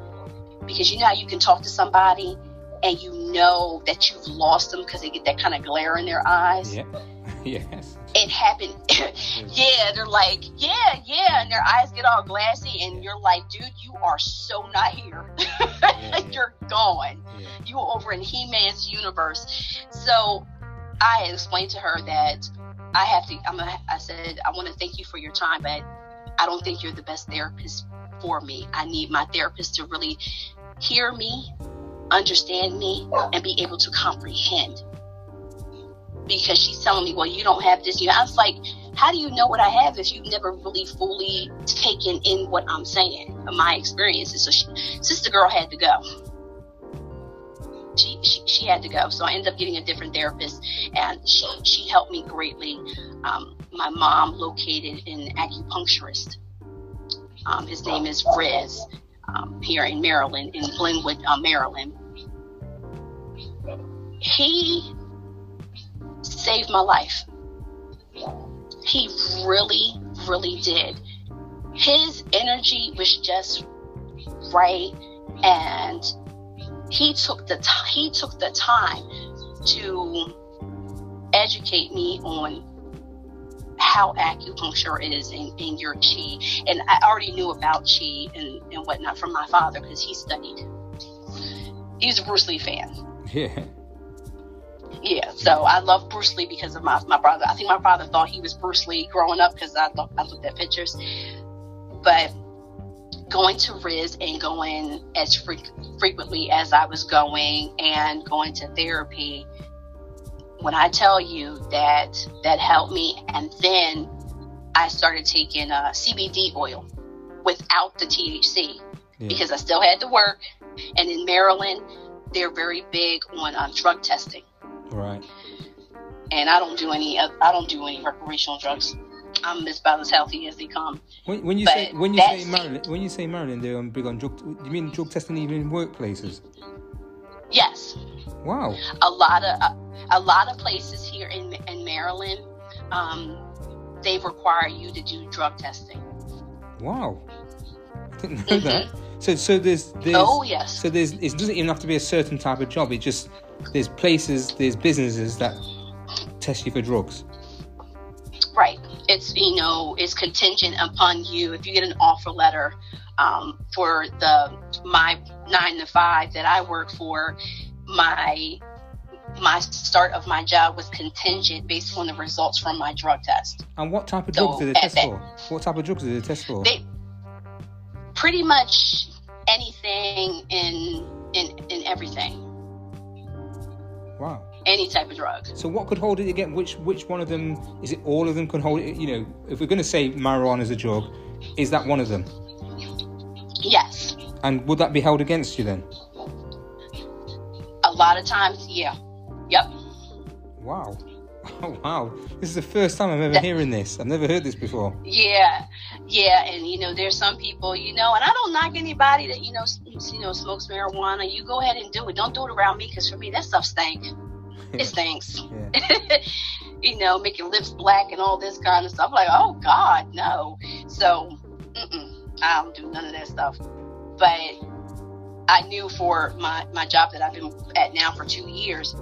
Because you know how you can talk to somebody and you know that you've lost them because they get that kind of glare in their eyes. Yeah. yes. It happened. yeah, they're like, yeah, yeah, and their eyes get all glassy, and you're like, dude, you are so not here. yeah, you're gone. Yeah. You are over in He Man's universe. So I explained to her that I have to. I'm. A, I said I want to thank you for your time, but I don't think you're the best therapist for me. I need my therapist to really hear me, understand me, and be able to comprehend because she's telling me, well, you don't have this. You, I was like, how do you know what I have if you've never really fully taken in what I'm saying, my experiences? So she, sister girl had to go. She, she, she, had to go. So I ended up getting a different therapist, and she, she helped me greatly. Um, my mom located an acupuncturist Um, his name is Riz um, here in Maryland, in Glenwood, uh, Maryland. He saved my life. He really, really did. His energy was just right, and he took the t- he took the time to educate me on how acupuncture is in, in your chi. And I already knew about chi and, and whatnot from my father because he studied. He's a Bruce Lee fan. Yeah. Yeah, so I love Bruce Lee because of my, my brother. I think my father thought he was Bruce Lee growing up because I, I looked at pictures. But going to Riz and going as fre- frequently as I was going and going to therapy when I tell you that that helped me, and then I started taking uh, CBD oil without the THC yeah. because I still had to work, and in Maryland they're very big on um, drug testing. Right. And I don't do any. I don't do any recreational drugs. I'm as about as healthy as they come. When, when you but say when you say Maryland, when you say Maryland, they're big on drug. Do you mean drug testing even in workplaces? Yes. Wow. A lot of a, a lot of places here in in Maryland, um, they require you to do drug testing. Wow. I didn't know mm-hmm. that. So so there's there's oh yes. So there's it doesn't even have to be a certain type of job. It just there's places there's businesses that test you for drugs. Right. It's you know it's contingent upon you. If you get an offer letter um, for the my nine to five that I work for, my my start of my job was contingent based on the results from my drug test. And what type of drugs so did they test that, for? What type of drugs did they test for? They, pretty much anything in in in everything. Wow. Any type of drug. So what could hold it again? Which which one of them is it? All of them can hold it. You know, if we're going to say marijuana is a drug, is that one of them? Yes. And would that be held against you then? A lot of times, yeah. Yep. Wow. Oh, wow. This is the first time I'm ever hearing this. I've never heard this before. Yeah. Yeah. And, you know, there's some people, you know, and I don't knock anybody that, you know, you know, smokes marijuana. You go ahead and do it. Don't do it around me because for me, that stuff stinks. It stinks. you know, making lips black and all this kind of stuff. I'm like, oh, God, no. So, I don't do none of that stuff. But I knew for my, my job that I've been at now for two years,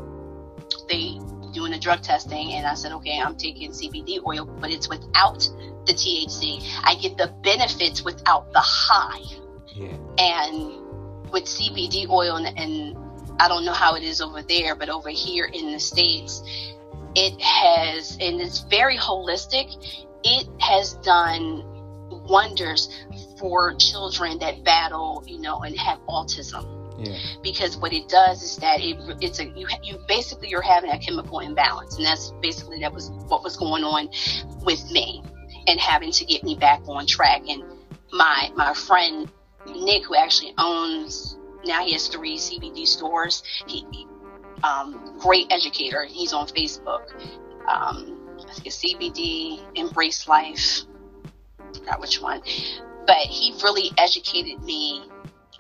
they doing the drug testing and I said, okay, I'm taking CBD oil, but it's without the THC. I get the benefits without the high. Yeah. And with CBD oil, and, and I don't know how it is over there, but over here in the States, it has, and it's very holistic, it has done wonders for children that battle, you know, and have autism. Yeah. Because what it does is that it, it's a you, you basically you're having a chemical imbalance, and that's basically that was what was going on with me, and having to get me back on track. And my my friend Nick, who actually owns now he has three CBD stores. He, um, great educator. He's on Facebook. Um, I think it's CBD Embrace Life. Forgot which one, but he really educated me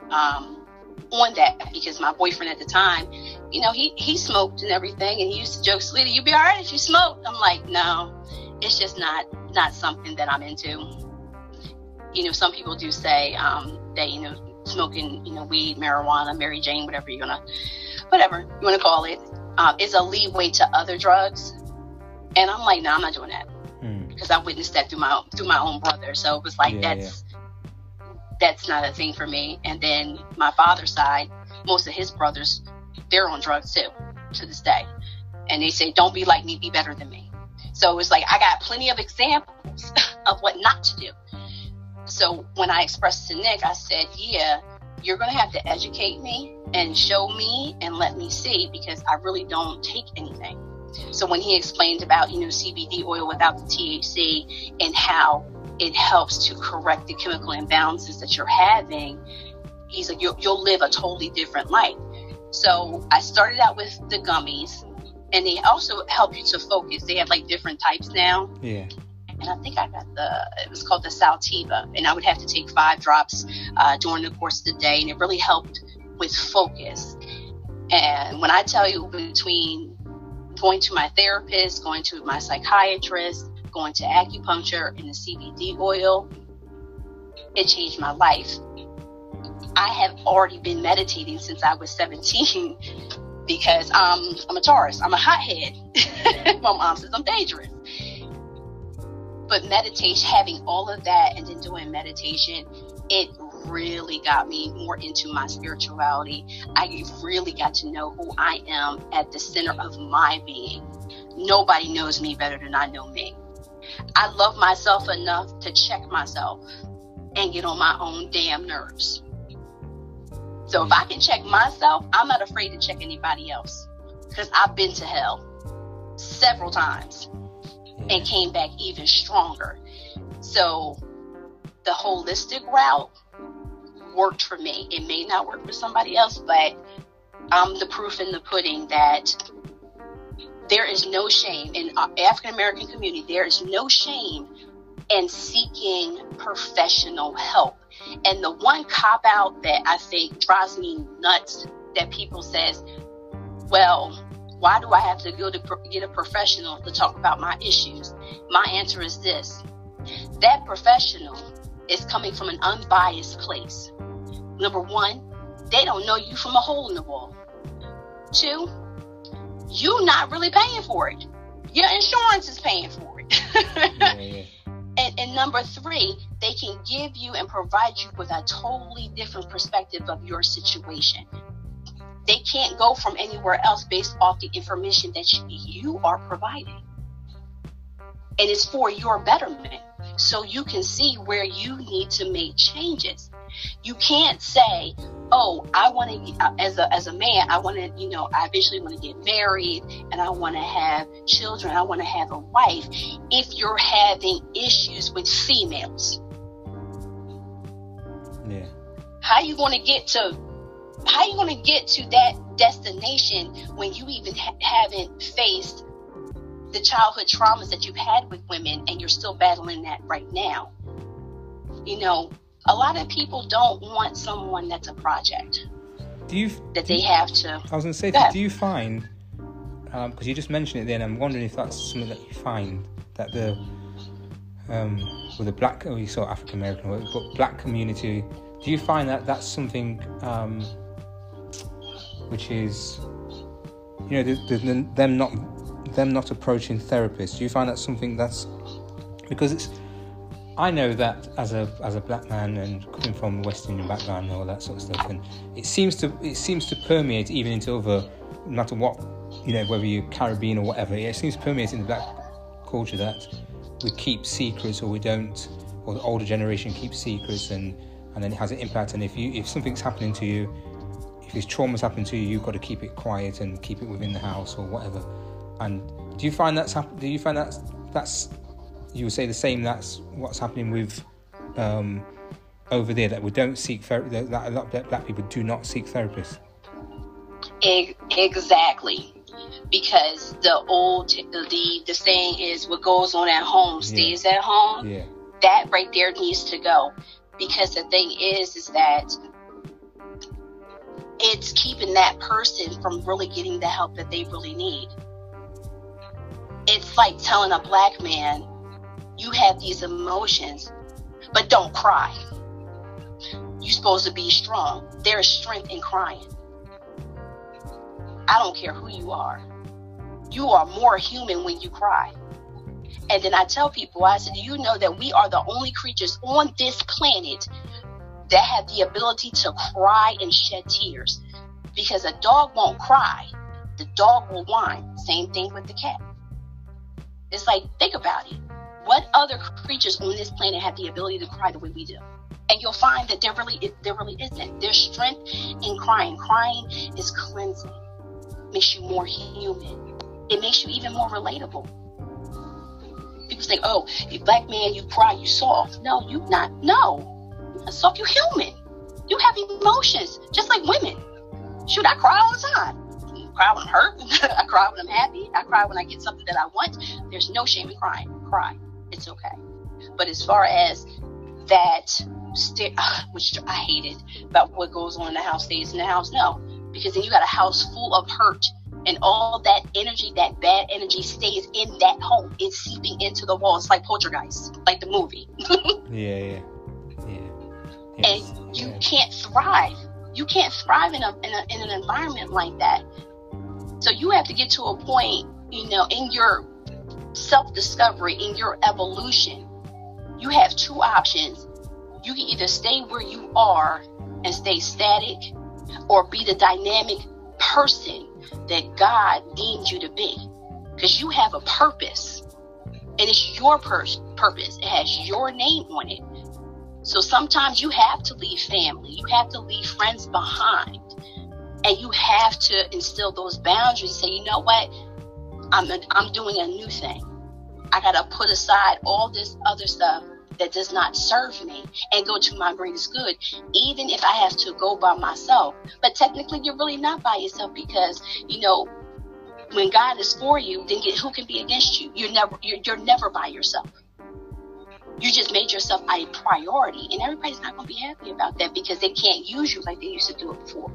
um, on that because my boyfriend at the time, you know, he he smoked and everything, and he used to joke, "Sweetie, you be all right if you smoke." I'm like, no, it's just not not something that I'm into. You know, some people do say um, that you know smoking, you know, weed, marijuana, Mary Jane, whatever you're gonna, whatever you want to call it, um, is a leeway to other drugs. And I'm like, no, I'm not doing that hmm. because I witnessed that through my through my own brother. So it was like yeah, that's that's not a thing for me. And then my father's side, most of his brothers, they're on drugs too, to this day. And they say, don't be like me, be better than me. So it's like I got plenty of examples of what not to do. So when I expressed to Nick, I said, yeah, you're going to have to educate me and show me and let me see because I really don't take anything. So when he explained about, you know, CBD oil without the THC and how it helps to correct the chemical imbalances that you're having, he's like, you'll, you'll live a totally different life. So I started out with the gummies, and they also help you to focus. They have like different types now. Yeah. And I think I got the it was called the Sativa, and I would have to take five drops uh, during the course of the day, and it really helped with focus. And when I tell you between going to my therapist, going to my psychiatrist, going to acupuncture, and the CBD oil, it changed my life. I have already been meditating since I was 17 because um, I'm a Taurus. I'm a hothead. my mom says I'm dangerous. But meditation, having all of that and then doing meditation, it really got me more into my spirituality. I really got to know who I am at the center of my being. Nobody knows me better than I know me. I love myself enough to check myself and get on my own damn nerves. So if I can check myself, I'm not afraid to check anybody else because I've been to hell several times and came back even stronger. So the holistic route worked for me. It may not work for somebody else, but I'm the proof in the pudding that there is no shame in African American community. There is no shame in seeking professional help. And the one cop out that I think drives me nuts that people says, well, why do I have to go to get a professional to talk about my issues? My answer is this that professional is coming from an unbiased place. Number one, they don't know you from a hole in the wall. Two, you're not really paying for it. Your insurance is paying for it. yeah, yeah. And, and number three, they can give you and provide you with a totally different perspective of your situation. They can't go from anywhere else based off the information that you, are providing. And it's for your betterment. So you can see where you need to make changes. You can't say, "Oh, I want to uh, as a as a man, I want to, you know, I eventually want to get married and I want to have children, I want to have a wife." If you're having issues with females, yeah, how you going to get to how you going to get to that destination when you even ha- haven't faced the childhood traumas that you've had with women and you're still battling that right now? You know, a lot of people don't want someone that's a project. Do you that they have to? I was going to say, do you find because um, you just mentioned it then, I'm wondering if that's something that you find that the um, with the black, oh, you saw African American, but black community, do you find that that's something um, which is, you know, the, the, them not them not approaching therapists? Do you find that something that's because it's I know that as a as a black man and coming from a West Indian background and all that sort of stuff, and it seems to it seems to permeate even into other, no matter what, you know, whether you're Caribbean or whatever. It seems to permeate in the black culture that we keep secrets or we don't, or the older generation keeps secrets, and and then it has an impact. And if you if something's happening to you, this trauma's happening to you, you've got to keep it quiet and keep it within the house or whatever. And do you find that's do you find that's that's you would say the same. That's what's happening with um, over there. That we don't seek therapy. That a lot of black people do not seek therapists. Exactly, because the old the the saying is what goes on at home stays yeah. at home. Yeah. That right there needs to go, because the thing is, is that it's keeping that person from really getting the help that they really need. It's like telling a black man you have these emotions, but don't cry. You're supposed to be strong. There is strength in crying. I don't care who you are. You are more human when you cry. And then I tell people, I said, Do you know that we are the only creatures on this planet that have the ability to cry and shed tears? Because a dog won't cry, the dog will whine. Same thing with the cat. It's like, think about it. What other creatures on this planet have the ability to cry the way we do? And you'll find that there really there really isn't. There's strength in crying. Crying is cleansing. Makes you more human. It makes you even more relatable. People say, "Oh, you black man, you cry, you soft." No, you not. No, you're not soft. You human. You have emotions, just like women. Shoot, I cry all the time. I cry when I'm hurt. I cry when I'm happy. I cry when I get something that I want. There's no shame in crying. Cry it's okay. But as far as that, st- which I hated about what goes on in the house stays in the house, no, because then you got a house full of hurt and all that energy, that bad energy stays in that home. It's seeping into the walls like poltergeist, like the movie. yeah, yeah. And you can't thrive. You can't thrive in a, in a in an environment like that. So you have to get to a point, you know, in your self discovery, in your evolution. You have two options. You can either stay where you are and stay static, or be the dynamic person that God deemed you to be. Because you have a purpose. And it's your pur- purpose. It has your name on it. So sometimes you have to leave family. You have to leave friends behind. And you have to instill those boundaries. Say, you know what? I'm, I'm doing a new thing. I got to put aside all this other stuff that does not serve me and go to my greatest good, even if I have to go by myself. But technically, you're really not by yourself because, you know, when God is for you, then who can be against you? You're never you're, you're never by yourself. You just made yourself a priority, and everybody's not going to be happy about that because they can't use you like they used to do it before.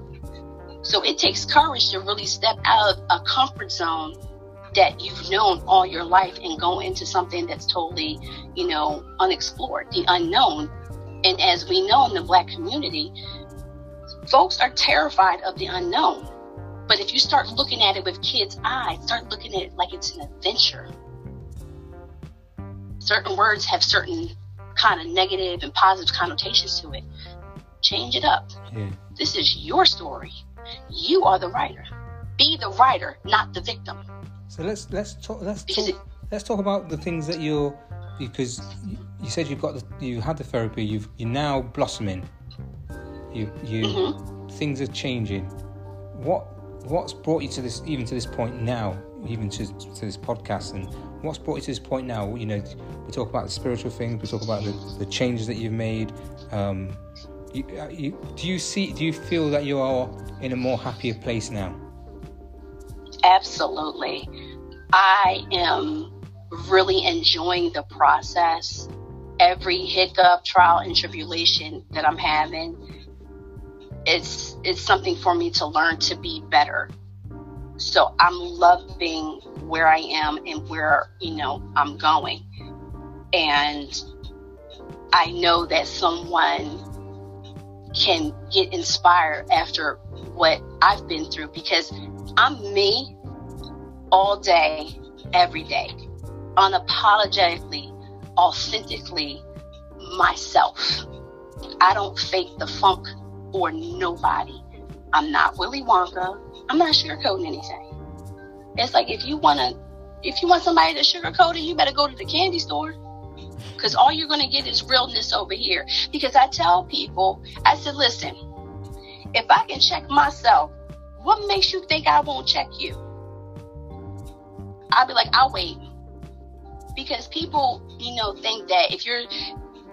So it takes courage to really step out of a comfort zone that you've known all your life and go into something that's totally, you know, unexplored, the unknown. And as we know in the black community, folks are terrified of the unknown. But if you start looking at it with kids' eyes, start looking at it like it's an adventure. Certain words have certain kind of negative and positive connotations to it. Change it up. Yeah. This is your story. You are the writer. Be the writer, not the victim. So let's let's talk let's talk let's talk about the things that you're because you said you've got the, you had the therapy you've you're now blossoming you you mm-hmm. things are changing what what's brought you to this even to this point now even to, to this podcast and what's brought you to this point now you know we talk about the spiritual things we talk about the, the changes that you've made um, you, uh, you, do you see do you feel that you are in a more happier place now Absolutely. I am really enjoying the process. Every hiccup, trial, and tribulation that I'm having, it's it's something for me to learn to be better. So I'm loving where I am and where you know I'm going, and I know that someone can get inspired after what I've been through because I'm me all day, every day, unapologetically, authentically myself. I don't fake the funk for nobody. I'm not Willy Wonka. I'm not sugarcoating anything. It's like if you wanna, if you want somebody to sugarcoat it, you better go to the candy store. Cause all you're gonna get is realness over here. Because I tell people, I said, listen, if I can check myself what makes you think I won't check you? I'll be like, I'll wait. Because people, you know, think that if you're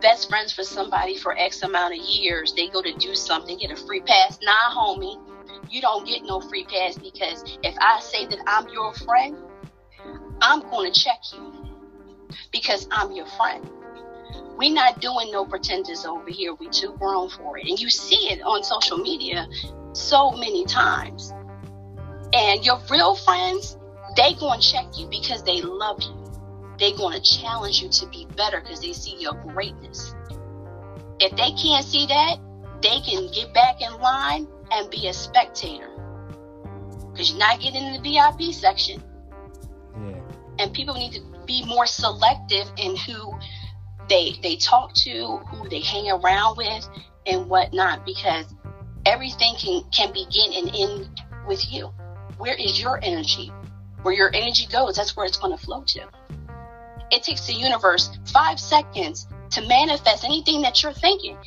best friends for somebody for X amount of years, they go to do something, get a free pass. Nah, homie, you don't get no free pass because if I say that I'm your friend, I'm going to check you because I'm your friend. We're not doing no pretenders over here. We too grown for it. And you see it on social media so many times. And your real friends, they going to check you because they love you. They going to challenge you to be better because they see your greatness. If they can't see that, they can get back in line and be a spectator. Because you're not getting in the VIP section. Yeah. And people need to be more selective in who they they talk to, who they hang around with, and whatnot. Because everything can, can begin and end with you. Where is your energy? Where your energy goes, that's where it's going to flow to. It takes the universe five seconds to manifest anything that you're thinking.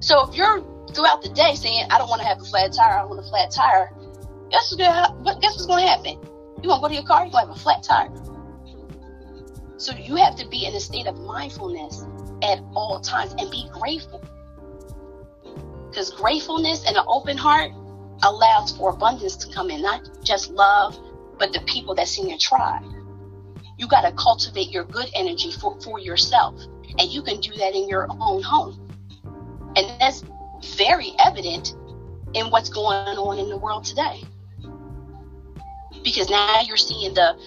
So if you're throughout the day saying, I don't want to have a flat tire, I want a flat tire, guess going guess what's going to happen? You're going to go to your car, you're going to have a flat tire. So you have to be in a state of mindfulness at all times and be grateful. Because gratefulness and an open heart allows for abundance to come in, not just love, but the people that's in your tribe. You got to cultivate your good energy for, for yourself. And you can do that in your own home. And that's very evident in what's going on in the world today. Because now you're seeing the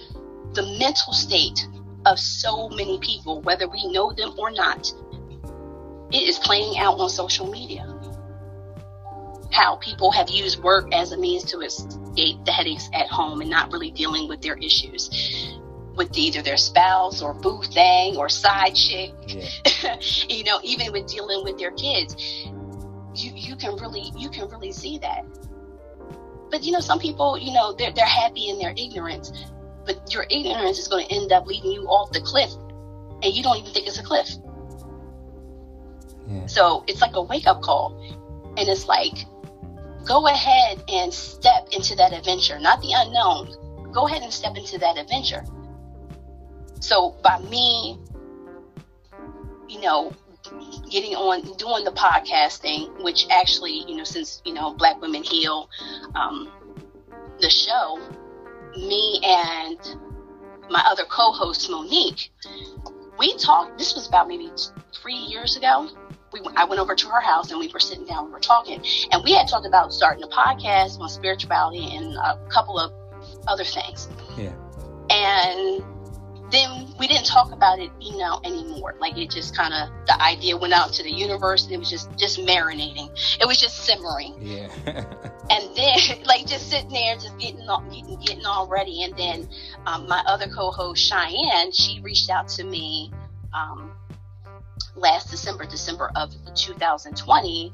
the mental state of so many people, whether we know them or not. It is playing out on social media. How people have used work as a means to escape the headaches at home and not really dealing with their issues with either their spouse or boo thing or side chick. Yeah. you know, even with dealing with their kids can really you can really see that. But you know, some people, you know, they're they're happy in their ignorance, but your ignorance is going to end up leading you off the cliff, and you don't even think it's a cliff. Yeah. So it's like a wake up call, and it's like, go ahead and step into that adventure, not the unknown. Go ahead and step into that adventure. So by me, you know, getting on doing the podcasting, which actually, you know, since you know Black Women Heal, um, the show, me and my other co-host Monique, we talked. This was about maybe three years ago. We, I went over to her house and we were sitting down. We were talking, and we had talked about starting a podcast on spirituality and a couple of other things. Yeah. And then we didn't talk about it, you know, anymore. Like it just kind of the idea went out to the universe, and it was just just marinating. It was just simmering. Yeah. and then, like, just sitting there, just getting all, getting, getting all ready. And then um, my other co-host Cheyenne, she reached out to me um, last December, December of 2020,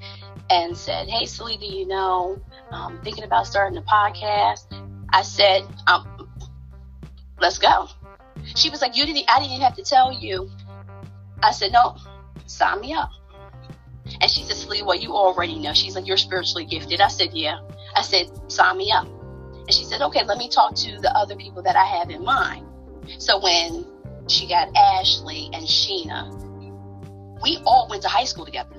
and said, "Hey, Salida, you know, um, thinking about starting a podcast." I said, um, "Let's go." She was like, "You didn't. I didn't have to tell you." I said, "No, sign me up." And she said, "Slee, well, you already know." She's like, "You're spiritually gifted." I said, "Yeah." I said, "Sign me up." And she said, "Okay, let me talk to the other people that I have in mind." So when she got Ashley and Sheena, we all went to high school together.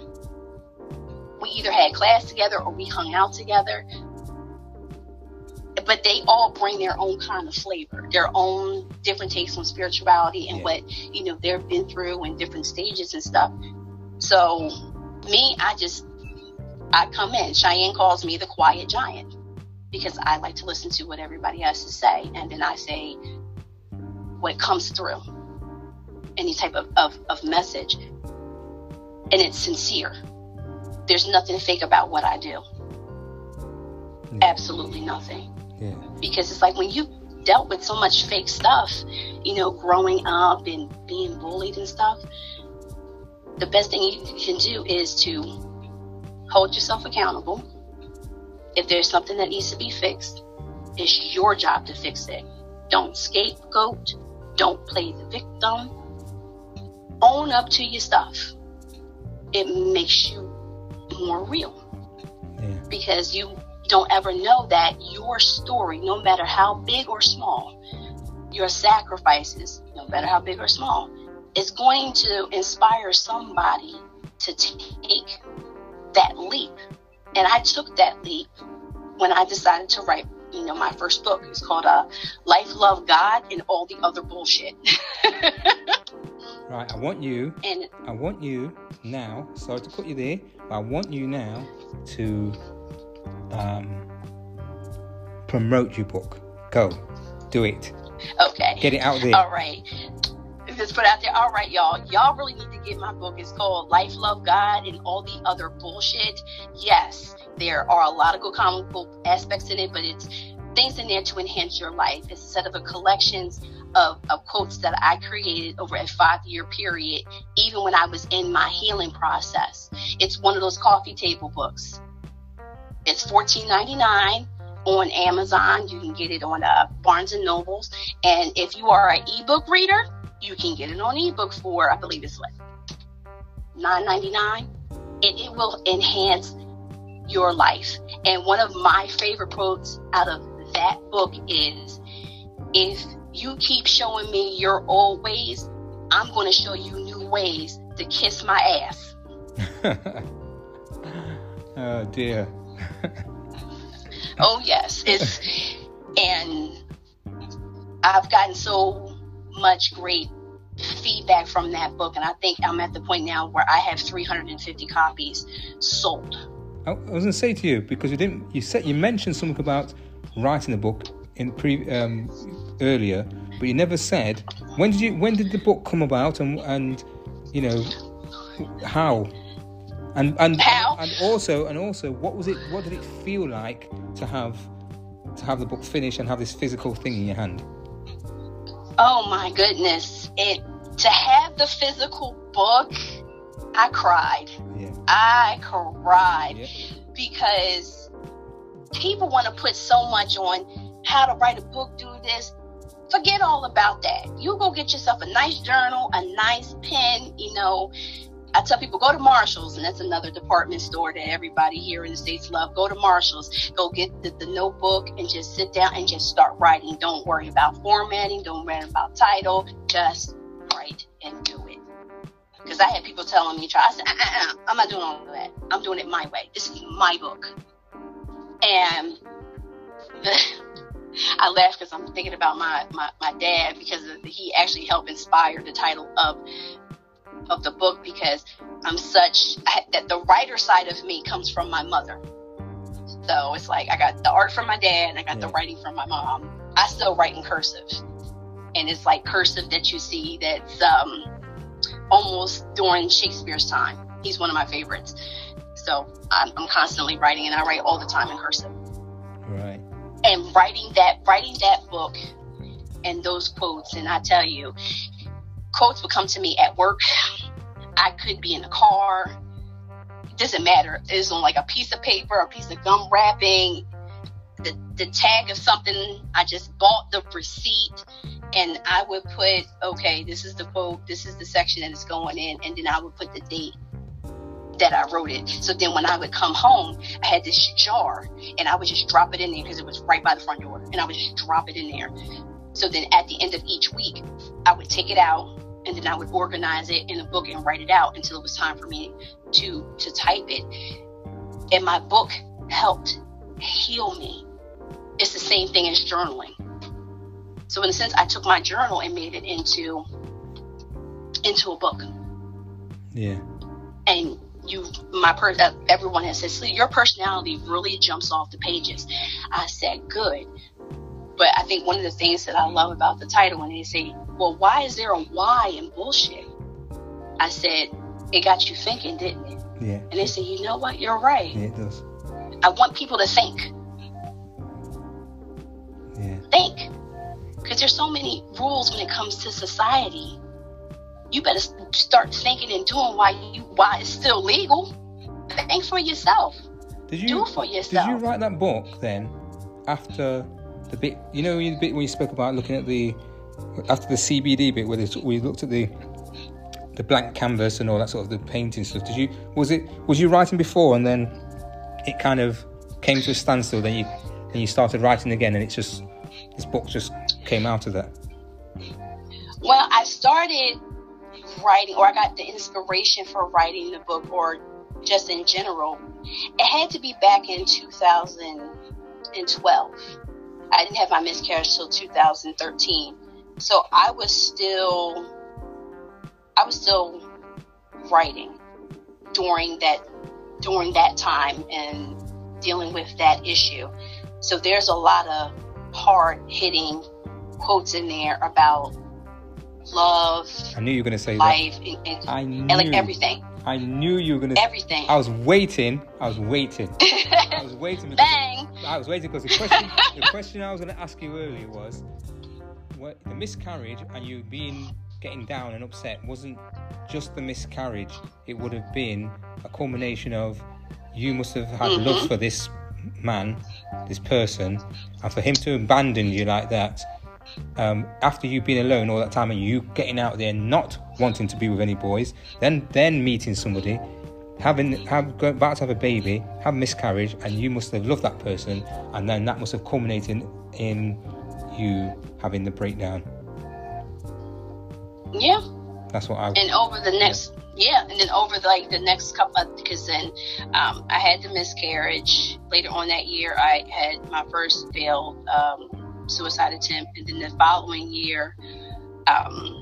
We either had class together or we hung out together but they all bring their own kind of flavor, their own different takes on spirituality and yeah. what you know they've been through in different stages and stuff. So me, I just I come in. Cheyenne calls me the quiet giant because I like to listen to what everybody has to say, and then I say what comes through, any type of, of, of message, and it's sincere. There's nothing fake about what I do. Absolutely nothing. Yeah. Because it's like when you dealt with so much fake stuff, you know, growing up and being bullied and stuff, the best thing you can do is to hold yourself accountable. If there's something that needs to be fixed, it's your job to fix it. Don't scapegoat. Don't play the victim. Own up to your stuff. It makes you more real. Yeah. Because you don't ever know that your story, no matter how big or small, your sacrifices, no matter how big or small, is going to inspire somebody to take that leap. And I took that leap when I decided to write, you know, my first book. It's called uh, Life, Love, God, and All the Other Bullshit. right, I want you, and I want you now, sorry to put you there, but I want you now to um, promote your book. Go, do it. Okay. Get it out there. All right. Just put out there. All right, y'all. Y'all really need to get my book. It's called Life, Love, God, and All the Other Bullshit. Yes, there are a lot of good comic book aspects in it, but it's things in there to enhance your life. It's a set of a collections of, of quotes that I created over a five year period, even when I was in my healing process. It's one of those coffee table books. It's $14.99 on Amazon. You can get it on uh, Barnes and Nobles. And if you are an ebook reader, you can get it on ebook for, I believe it's like $9.99. It, it will enhance your life. And one of my favorite quotes out of that book is if you keep showing me your old ways, I'm going to show you new ways to kiss my ass. oh, dear. oh yes, it's and I've gotten so much great feedback from that book, and I think I'm at the point now where I have 350 copies sold. I was going to say to you because you didn't. You said you mentioned something about writing a book in pre um, earlier, but you never said when did you when did the book come about and and you know how and and how? and also and also what was it what did it feel like to have to have the book finished and have this physical thing in your hand? Oh my goodness. It to have the physical book i cried. Yeah. I cried. Yeah. because people want to put so much on how to write a book do this. Forget all about that. You go get yourself a nice journal a nice pen you know I tell people go to Marshalls, and that's another department store that everybody here in the states love. Go to Marshalls, go get the, the notebook, and just sit down and just start writing. Don't worry about formatting. Don't worry about title. Just write and do it. Because I had people telling me, "Try." I said, uh-uh, uh-uh "I'm not doing all that. I'm doing it my way. This is my book." And I laugh because I'm thinking about my, my, my dad because he actually helped inspire the title of of the book because I'm such that the writer side of me comes from my mother. So it's like I got the art from my dad and I got yeah. the writing from my mom. I still write in cursive, and it's like cursive that you see that's um, almost during Shakespeare's time. He's one of my favorites. So I'm, I'm constantly writing, and I write all the time in cursive. Right. And writing that, writing that book, and those quotes, and I tell you, quotes would come to me at work. I could be in a car. It doesn't matter. It's on like a piece of paper, a piece of gum wrapping, the, the tag of something. I just bought the receipt and I would put, okay, this is the quote, this is the section that it's going in, and then I would put the date that I wrote it. So then when I would come home, I had this jar and I would just drop it in there because it was right by the front door and I would just drop it in there. So then at the end of each week, I would take it out and then I would organize it in a book and write it out until it was time for me to to type it. And my book helped heal me. It's the same thing as journaling. So in a sense, I took my journal and made it into into a book. Yeah. And you, my per, uh, everyone has said, "See, your personality really jumps off the pages." I said, "Good," but I think one of the things that I love about the title when they say well, why is there a why in bullshit? I said, it got you thinking, didn't it? Yeah. And they said, you know what? You're right. Yeah, it does. I want people to think. Yeah. Think. Because there's so many rules when it comes to society. You better start thinking and doing why you why it's still legal. Think for yourself. Did you do for yourself? Did you write that book then after the bit? You know, the bit when you spoke about looking at the after the CBD bit where we looked at the the blank canvas and all that sort of the painting stuff. Did you was it was you writing before and then it kind of came to a standstill? Then you then you started writing again, and it's just this book just came out of that. Well, I started writing, or I got the inspiration for writing the book, or just in general. It had to be back in 2012. I didn't have my miscarriage till 2013 so I was still I was still writing during that during that time and dealing with that issue. So there's a lot of hard hitting quotes in there about love. I knew you were going to say life that. And, and, I knew, and like everything. I knew you were going to everything. I was waiting. I was waiting. I was waiting. Bang. I was waiting because the question the question I was going to ask you earlier was what the miscarriage and you being getting down and upset wasn't just the miscarriage. It would have been a culmination of you must have had mm-hmm. love for this man, this person, and for him to abandon you like that. Um, after you've been alone all that time and you getting out there not wanting to be with any boys, then then meeting somebody, having have going back to have a baby, have miscarriage, and you must have loved that person, and then that must have culminated in you having the breakdown. Yeah. That's what I. And over the next, yeah, yeah and then over the, like the next couple, because then um, I had the miscarriage. Later on that year, I had my first failed um, suicide attempt, and then the following year, um,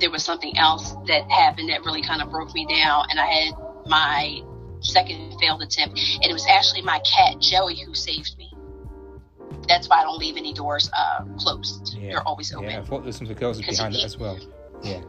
there was something else that happened that really kind of broke me down, and I had my second failed attempt, and it was actually my cat Joey who saved me. That's why I don't leave any doors uh, closed. Yeah. They're always open. Yeah, I thought there's something else behind it as well. Yeah.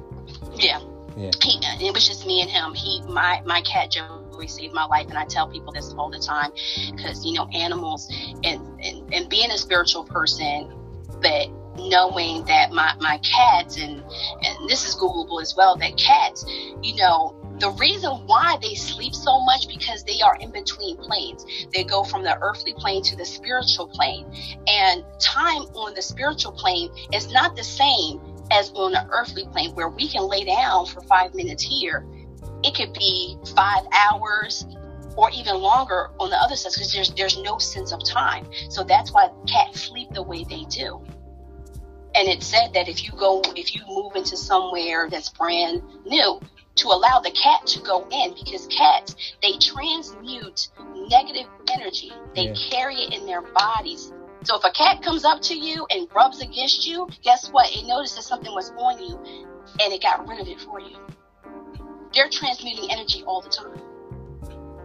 Yeah. Yeah. He, it was just me and him. He, my, my cat Joey saved my life, and I tell people this all the time because you know animals and, and and being a spiritual person, but knowing that my my cats and and this is Googleable as well that cats, you know, the reason why they sleep so much because they are in between planes. They go from the earthly plane to the spiritual plane. And time on the spiritual plane is not the same as on the earthly plane where we can lay down for five minutes here. It could be five hours or even longer on the other side because there's there's no sense of time. So that's why cats sleep the way they do. And it said that if you go, if you move into somewhere that's brand new, to allow the cat to go in because cats they transmute negative energy. They yeah. carry it in their bodies. So if a cat comes up to you and rubs against you, guess what? It noticed that something was on you and it got rid of it for you. They're transmuting energy all the time.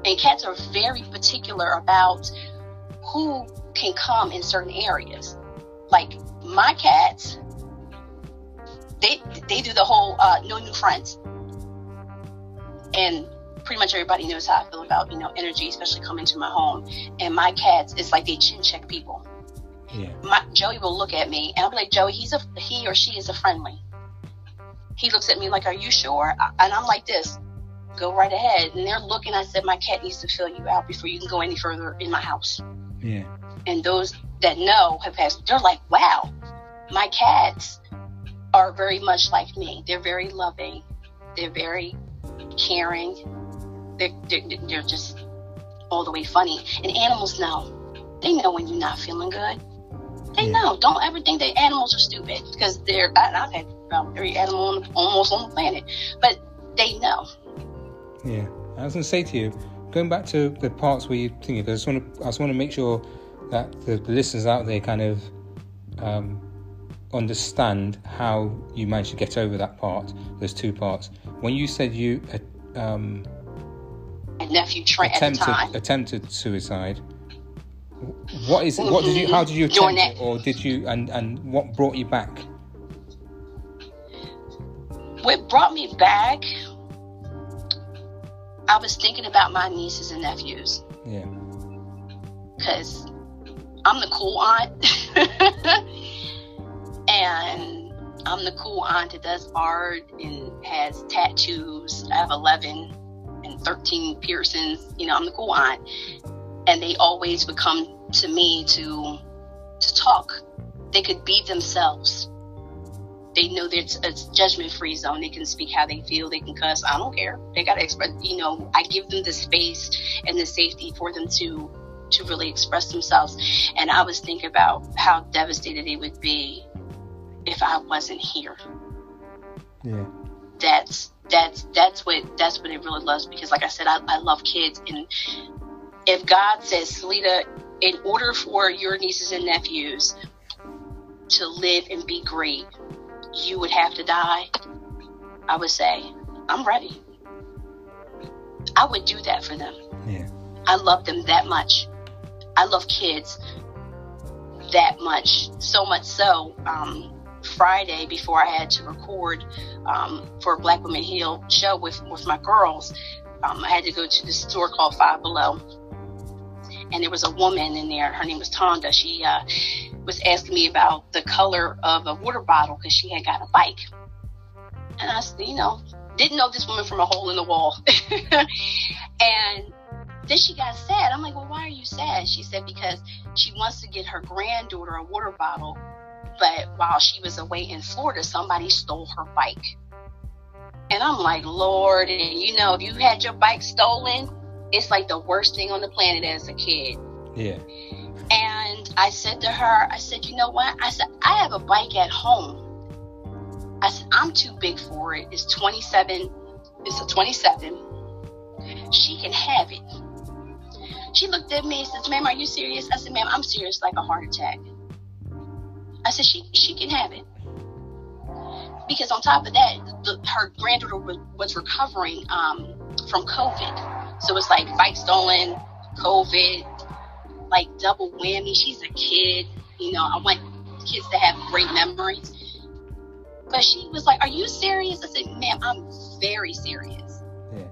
And cats are very particular about who can come in certain areas. Like my cats, they they do the whole uh, no new friends and pretty much everybody knows how I feel about you know energy, especially coming to my home. And my cats, it's like they chin check people. Yeah. My, Joey will look at me, and I'll be like, Joey, he's a he or she is a friendly. He looks at me like, Are you sure? And I'm like this. Go right ahead. And they're looking. I said, My cat needs to fill you out before you can go any further in my house. Yeah. And those that know have passed. They're like, Wow, my cats are very much like me. They're very loving. They're very caring. They're, they're, they're just all the way funny. And animals know. They know when you're not feeling good. They yeah. know. Don't ever think that animals are stupid because they're. I, have had about every animal on, almost on the planet, but they know. Yeah, I was going to say to you, going back to the parts where you're thinking, because I just want to, I just want to make sure that the, the listeners out there kind of um, understand how you managed to get over that part, those two parts. When you said you um, nephew Trent attempted, attempted suicide, what is what did you how did you attempt it, or did you and and what brought you back? What brought me back? I was thinking about my nieces and nephews. Yeah. Because I'm the cool aunt. and I'm the cool aunt that does art and has tattoos. I have 11 and 13 piercings. You know, I'm the cool aunt, and they always would come to me to to talk. They could be themselves. They know that it's a judgment free zone. They can speak how they feel. They can cuss. I don't care. They got to express. You know, I give them the space and the safety for them to to really express themselves. And I was thinking about how devastated they would be if I wasn't here. Yeah. That's that's that's what that's what it really loves because like I said, I, I love kids and if God says, Salita, in order for your nieces and nephews to live and be great, you would have to die, I would say, I'm ready. I would do that for them. Yeah. I love them that much. I love kids that much, so much so. Um, Friday before I had to record um, for Black Women Heal show with, with my girls, um, I had to go to this store called Five Below. And there was a woman in there. Her name was Tonda. She uh, was asking me about the color of a water bottle because she had got a bike. And I you know, didn't know this woman from a hole in the wall. and then she got sad. I'm like, well, why are you sad? She said, because she wants to get her granddaughter a water bottle but while she was away in Florida, somebody stole her bike. And I'm like, Lord, and you know, if you had your bike stolen, it's like the worst thing on the planet as a kid. Yeah. And I said to her, I said, you know what? I said, I have a bike at home. I said, I'm too big for it. It's 27. It's a 27. She can have it. She looked at me and says, ma'am, are you serious? I said, ma'am, I'm serious like a heart attack. I said, she, she can have it. because on top of that, the, her granddaughter was, was recovering um, from COVID. So it's like bike stolen, COVID, like double whammy. She's a kid. You know, I want kids to have great memories. But she was like, Are you serious? I said, Ma'am, I'm very serious. Yeah.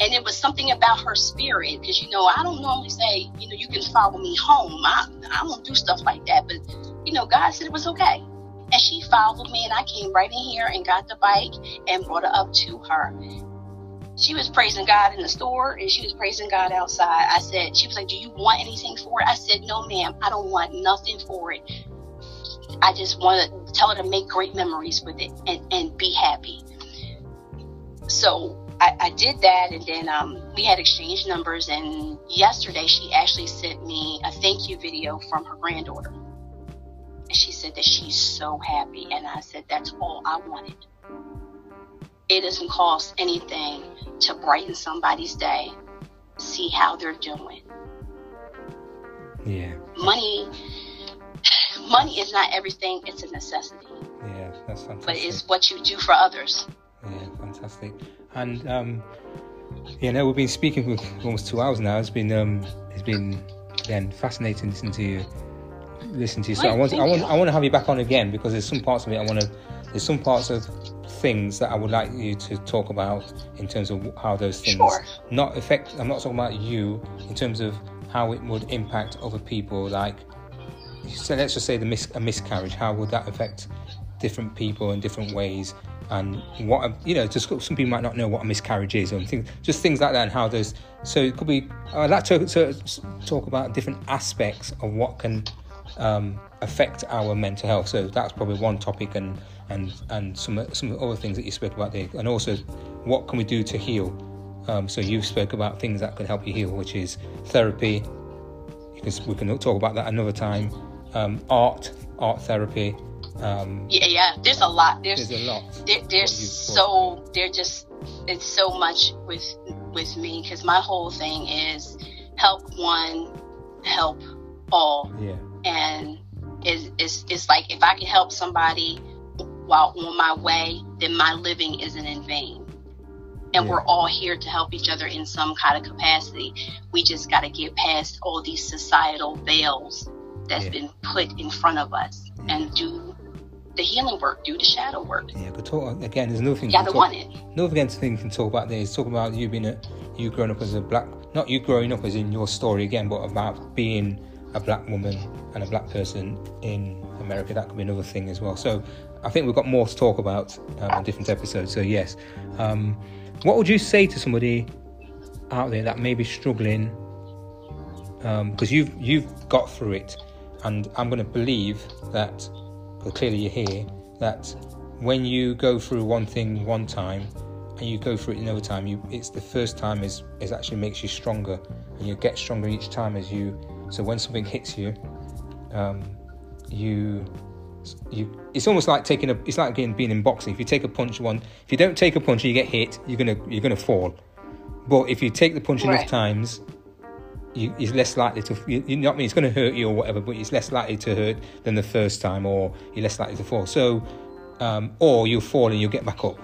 And it was something about her spirit because, you know, I don't normally say, you know, you can follow me home. I, I don't do stuff like that. But, you know, God said it was okay. And she followed me, and I came right in here and got the bike and brought it up to her. She was praising God in the store and she was praising God outside. I said, She was like, Do you want anything for it? I said, No, ma'am, I don't want nothing for it. I just want to tell her to make great memories with it and, and be happy. So I, I did that, and then um, we had exchanged numbers. And yesterday, she actually sent me a thank you video from her granddaughter. And she said that she's so happy. And I said, That's all I wanted. It doesn't cost anything to brighten somebody's day, see how they're doing. Yeah. Money money is not everything, it's a necessity. Yeah, that's fantastic. But it's what you do for others. Yeah, fantastic. And um yeah, no, we've been speaking for almost two hours now. It's been um it's been again fascinating listening to you listen to you. So I want I want I want to have you back on again because there's some parts of it I want to there's some parts of things that I would like you to talk about in terms of how those things sure. not affect I'm not talking about you in terms of how it would impact other people like so let's just say the mis- a miscarriage, how would that affect different people in different ways? And what you know, just some people might not know what a miscarriage is, or things, just things like that, and how those. So it could be. I'd like to, to talk about different aspects of what can um, affect our mental health. So that's probably one topic, and and and some some other things that you spoke about there, and also what can we do to heal. Um, so you spoke about things that can help you heal, which is therapy. Can, we can talk about that another time um, art, art therapy. Um, yeah, yeah. There's a lot. There's, there's a lot. There, there's so there just it's so much with with me because my whole thing is help one, help all. Yeah. And it's, it's it's like if I can help somebody while on my way, then my living isn't in vain. And yeah. we're all here to help each other in some kind of capacity. We just got to get past all these societal veils that's yeah. been put in front of us yeah. and do the healing work, do the shadow work. Yeah, but talk again. There's nothing. You gotta want it. Another thing you can talk about there is talk about you being a you growing up as a black, not you growing up as in your story again, but about being a black woman and a black person in America. That could be another thing as well. So I think we've got more to talk about um, in different episodes. So yes, um, what would you say to somebody out there that may be struggling? Because um, you've you've got through it and I'm going to believe that, clearly you're here, that when you go through one thing one time and you go through it another time, you it's the first time is is actually makes you stronger, and you get stronger each time as you. So when something hits you, um, you you it's almost like taking a it's like being being in boxing. If you take a punch one, if you don't take a punch and you get hit, you're gonna you're gonna fall. But if you take the punch right. enough times, you, it's less likely to, you, you know what I mean? It's going to hurt you or whatever, but it's less likely to hurt than the first time, or you're less likely to fall. So, um, or you'll fall and you'll get back up.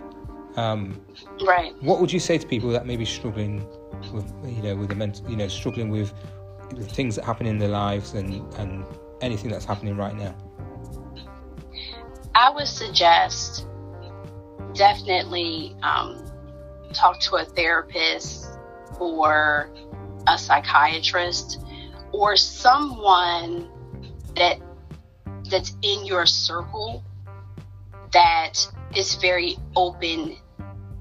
Um, right. What would you say to people that may be struggling with, you know, with the mental, you know, struggling with the things that happen in their lives and and anything that's happening right now? I would suggest definitely um, talk to a therapist or a psychiatrist or someone that that's in your circle that is very open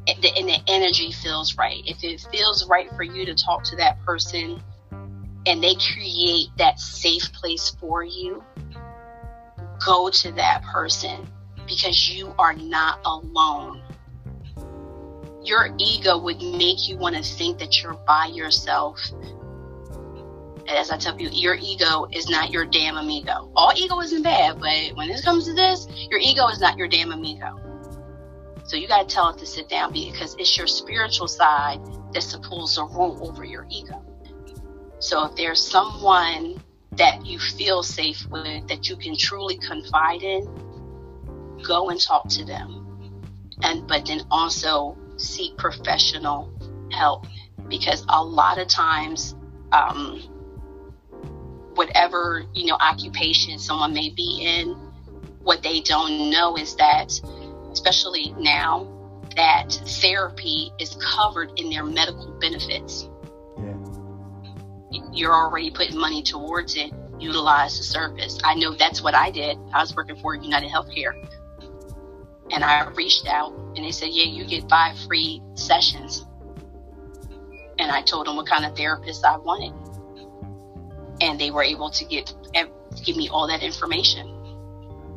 and the energy feels right. If it feels right for you to talk to that person and they create that safe place for you, go to that person because you are not alone your ego would make you want to think that you're by yourself. As I tell you, your ego is not your damn amigo. All ego isn't bad, but when it comes to this, your ego is not your damn amigo. So you got to tell it to sit down because it's your spiritual side that's supposed to rule over your ego. So if there's someone that you feel safe with, that you can truly confide in, go and talk to them and but then also seek professional help because a lot of times um, whatever you know occupation someone may be in what they don't know is that especially now that therapy is covered in their medical benefits. You're already putting money towards it utilize the service i know that's what i did i was working for united healthcare and i reached out and they said yeah you get five free sessions and i told them what kind of therapist i wanted and they were able to get eh, give me all that information.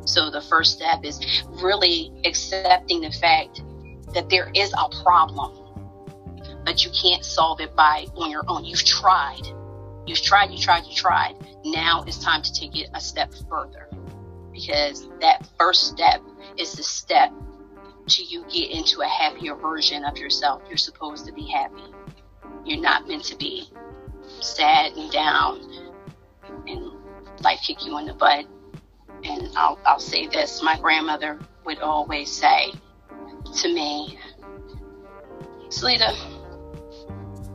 So the first step is really accepting the fact that there is a problem, but you can't solve it by on your own. You've tried. You've tried, you tried, you tried. Now it's time to take it a step further. Because that first step is the step to you get into a happier version of yourself. You're supposed to be happy. You're not meant to be sad and down and like kick you in the butt. And I'll, I'll say this my grandmother would always say to me, Salita,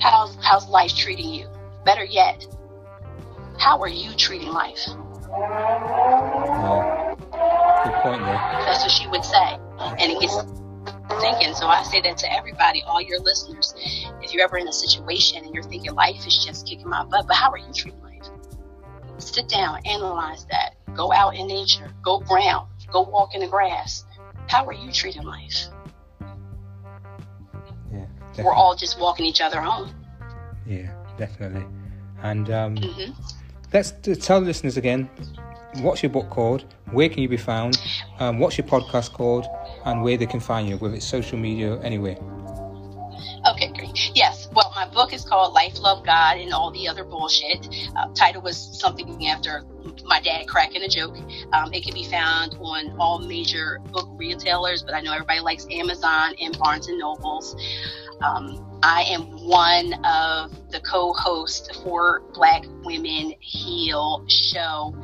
how's, how's life treating you? Better yet, how are you treating life? Good point there. That's what she would say. And it gets thinking. So I say that to everybody, all your listeners. If you're ever in a situation and you're thinking life is just kicking my butt, but how are you treating life? Sit down, analyze that. Go out in nature. Go ground. Go walk in the grass. How are you treating life? Yeah, definitely. we're all just walking each other home. Yeah, definitely. And um, mm-hmm. let's tell the listeners again what's your book called, where can you be found, um, what's your podcast called, and where they can find you, whether it's social media, anywhere. Okay, great. Yes. Well, my book is called Life, Love, God, and All the Other Bullshit. Uh, title was something after my dad cracking a joke. Um, it can be found on all major book retailers, but I know everybody likes Amazon and Barnes and Nobles. Um, I am one of the co-hosts for Black Women Heal show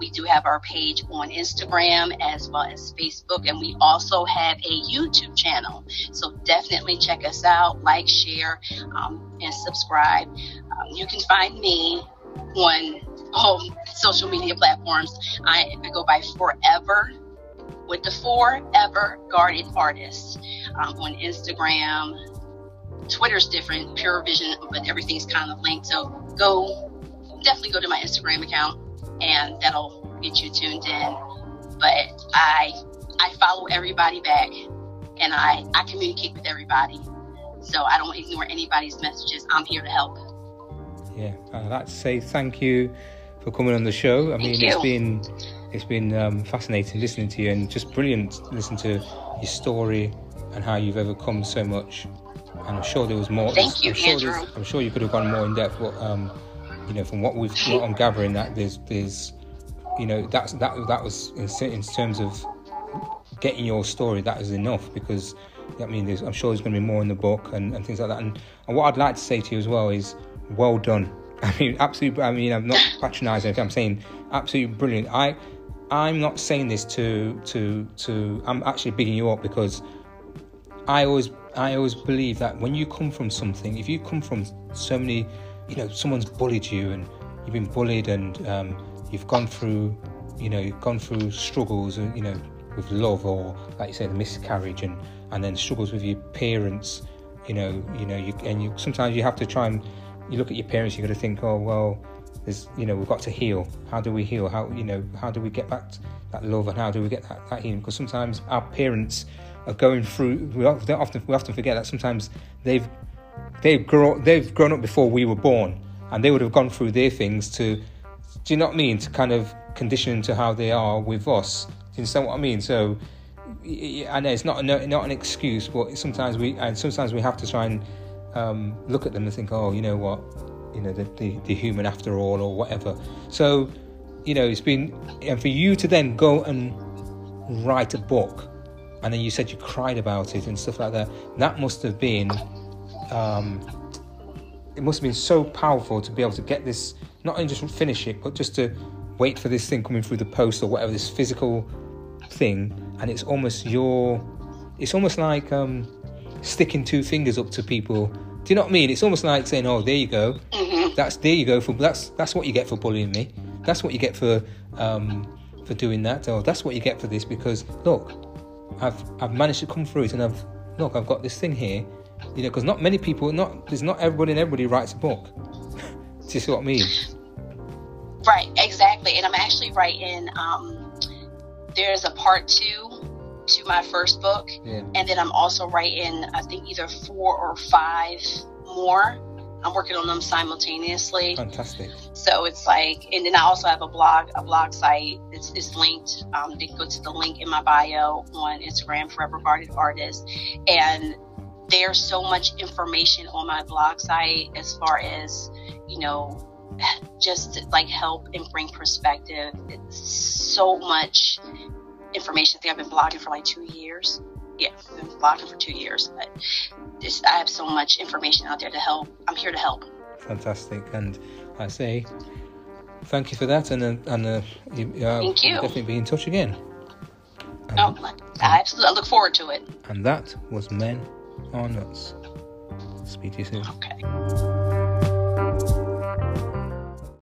we do have our page on Instagram as well as Facebook, and we also have a YouTube channel. So definitely check us out, like, share, um, and subscribe. Um, you can find me on all social media platforms. I, I go by Forever with the Forever Guarded Artist um, on Instagram. Twitter's different, Pure Vision, but everything's kind of linked. So go, definitely go to my Instagram account and that'll get you tuned in. But I I follow everybody back and I, I communicate with everybody. So I don't ignore anybody's messages. I'm here to help. Yeah, I'd like to say thank you for coming on the show. I thank mean, you. it's been it's been um, fascinating listening to you and just brilliant listening to your story and how you've overcome so much. And I'm sure there was more. Thank you, I'm sure Andrew. I'm sure you could have gone more in depth, but um, you know, from what we've what I'm gathering, that there's there's you know that's that that was in, in terms of getting your story that is enough because I mean I'm sure there's going to be more in the book and, and things like that. And, and what I'd like to say to you as well is well done. I mean absolutely I mean I'm not patronizing I'm saying absolutely brilliant. I I'm not saying this to to to I'm actually bigging you up because I always I always believe that when you come from something if you come from so many you know someone's bullied you and you've been bullied and um, you've gone through you know you've gone through struggles uh, you know with love or like you say the miscarriage and and then struggles with your parents you know you know you and you sometimes you have to try and you look at your parents you've got to think oh well there's you know we've got to heal. How do we heal? How you know how do we get back that love and how do we get that, that healing? Because sometimes our parents are going through we often we often forget that sometimes they've they've grown they've grown up before we were born, and they would have gone through their things to, do you know mean? To kind of condition to how they are with us. Do you understand what I mean? So, I know it's not a, not an excuse, but sometimes we and sometimes we have to try and um, look at them and think, oh, you know what, you know, the, the, the human after all, or whatever. So, you know, it's been and for you to then go and write a book, and then you said you cried about it and stuff like that. That must have been um, it must have been so powerful to be able to get this, not only just finish it, but just to wait for this thing coming through the post or whatever, this physical thing, and it's almost your, it's almost like um, sticking two fingers up to people. Do you know what I mean? It's almost like saying, "Oh, there you go. Mm-hmm. That's there you go for that's that's what you get for bullying me. That's what you get for um, for doing that. Or that's what you get for this because look, I've I've managed to come through it, and I've look, I've got this thing here. You know, because not many people, not there's not everybody and everybody writes a book. Do you see what I mean? Right, exactly. And I'm actually writing. Um, there's a part two to my first book, Yeah. and then I'm also writing. I think either four or five more. I'm working on them simultaneously. Fantastic. So it's like, and then I also have a blog, a blog site. It's, it's linked. Um, they go to the link in my bio on Instagram, Forever Guarded Artist, and there's so much information on my blog site as far as you know, just like help and bring perspective. It's so much information. I think I've been blogging for like two years. Yeah, I've been blogging for two years, but just, I have so much information out there to help. I'm here to help. Fantastic. And I say thank you for that. And uh, and uh, you, uh, Thank you. I'll definitely be in touch again. And, No, I absolutely I look forward to it. and that was Men Are Nuts. Speak to you soon. Okay.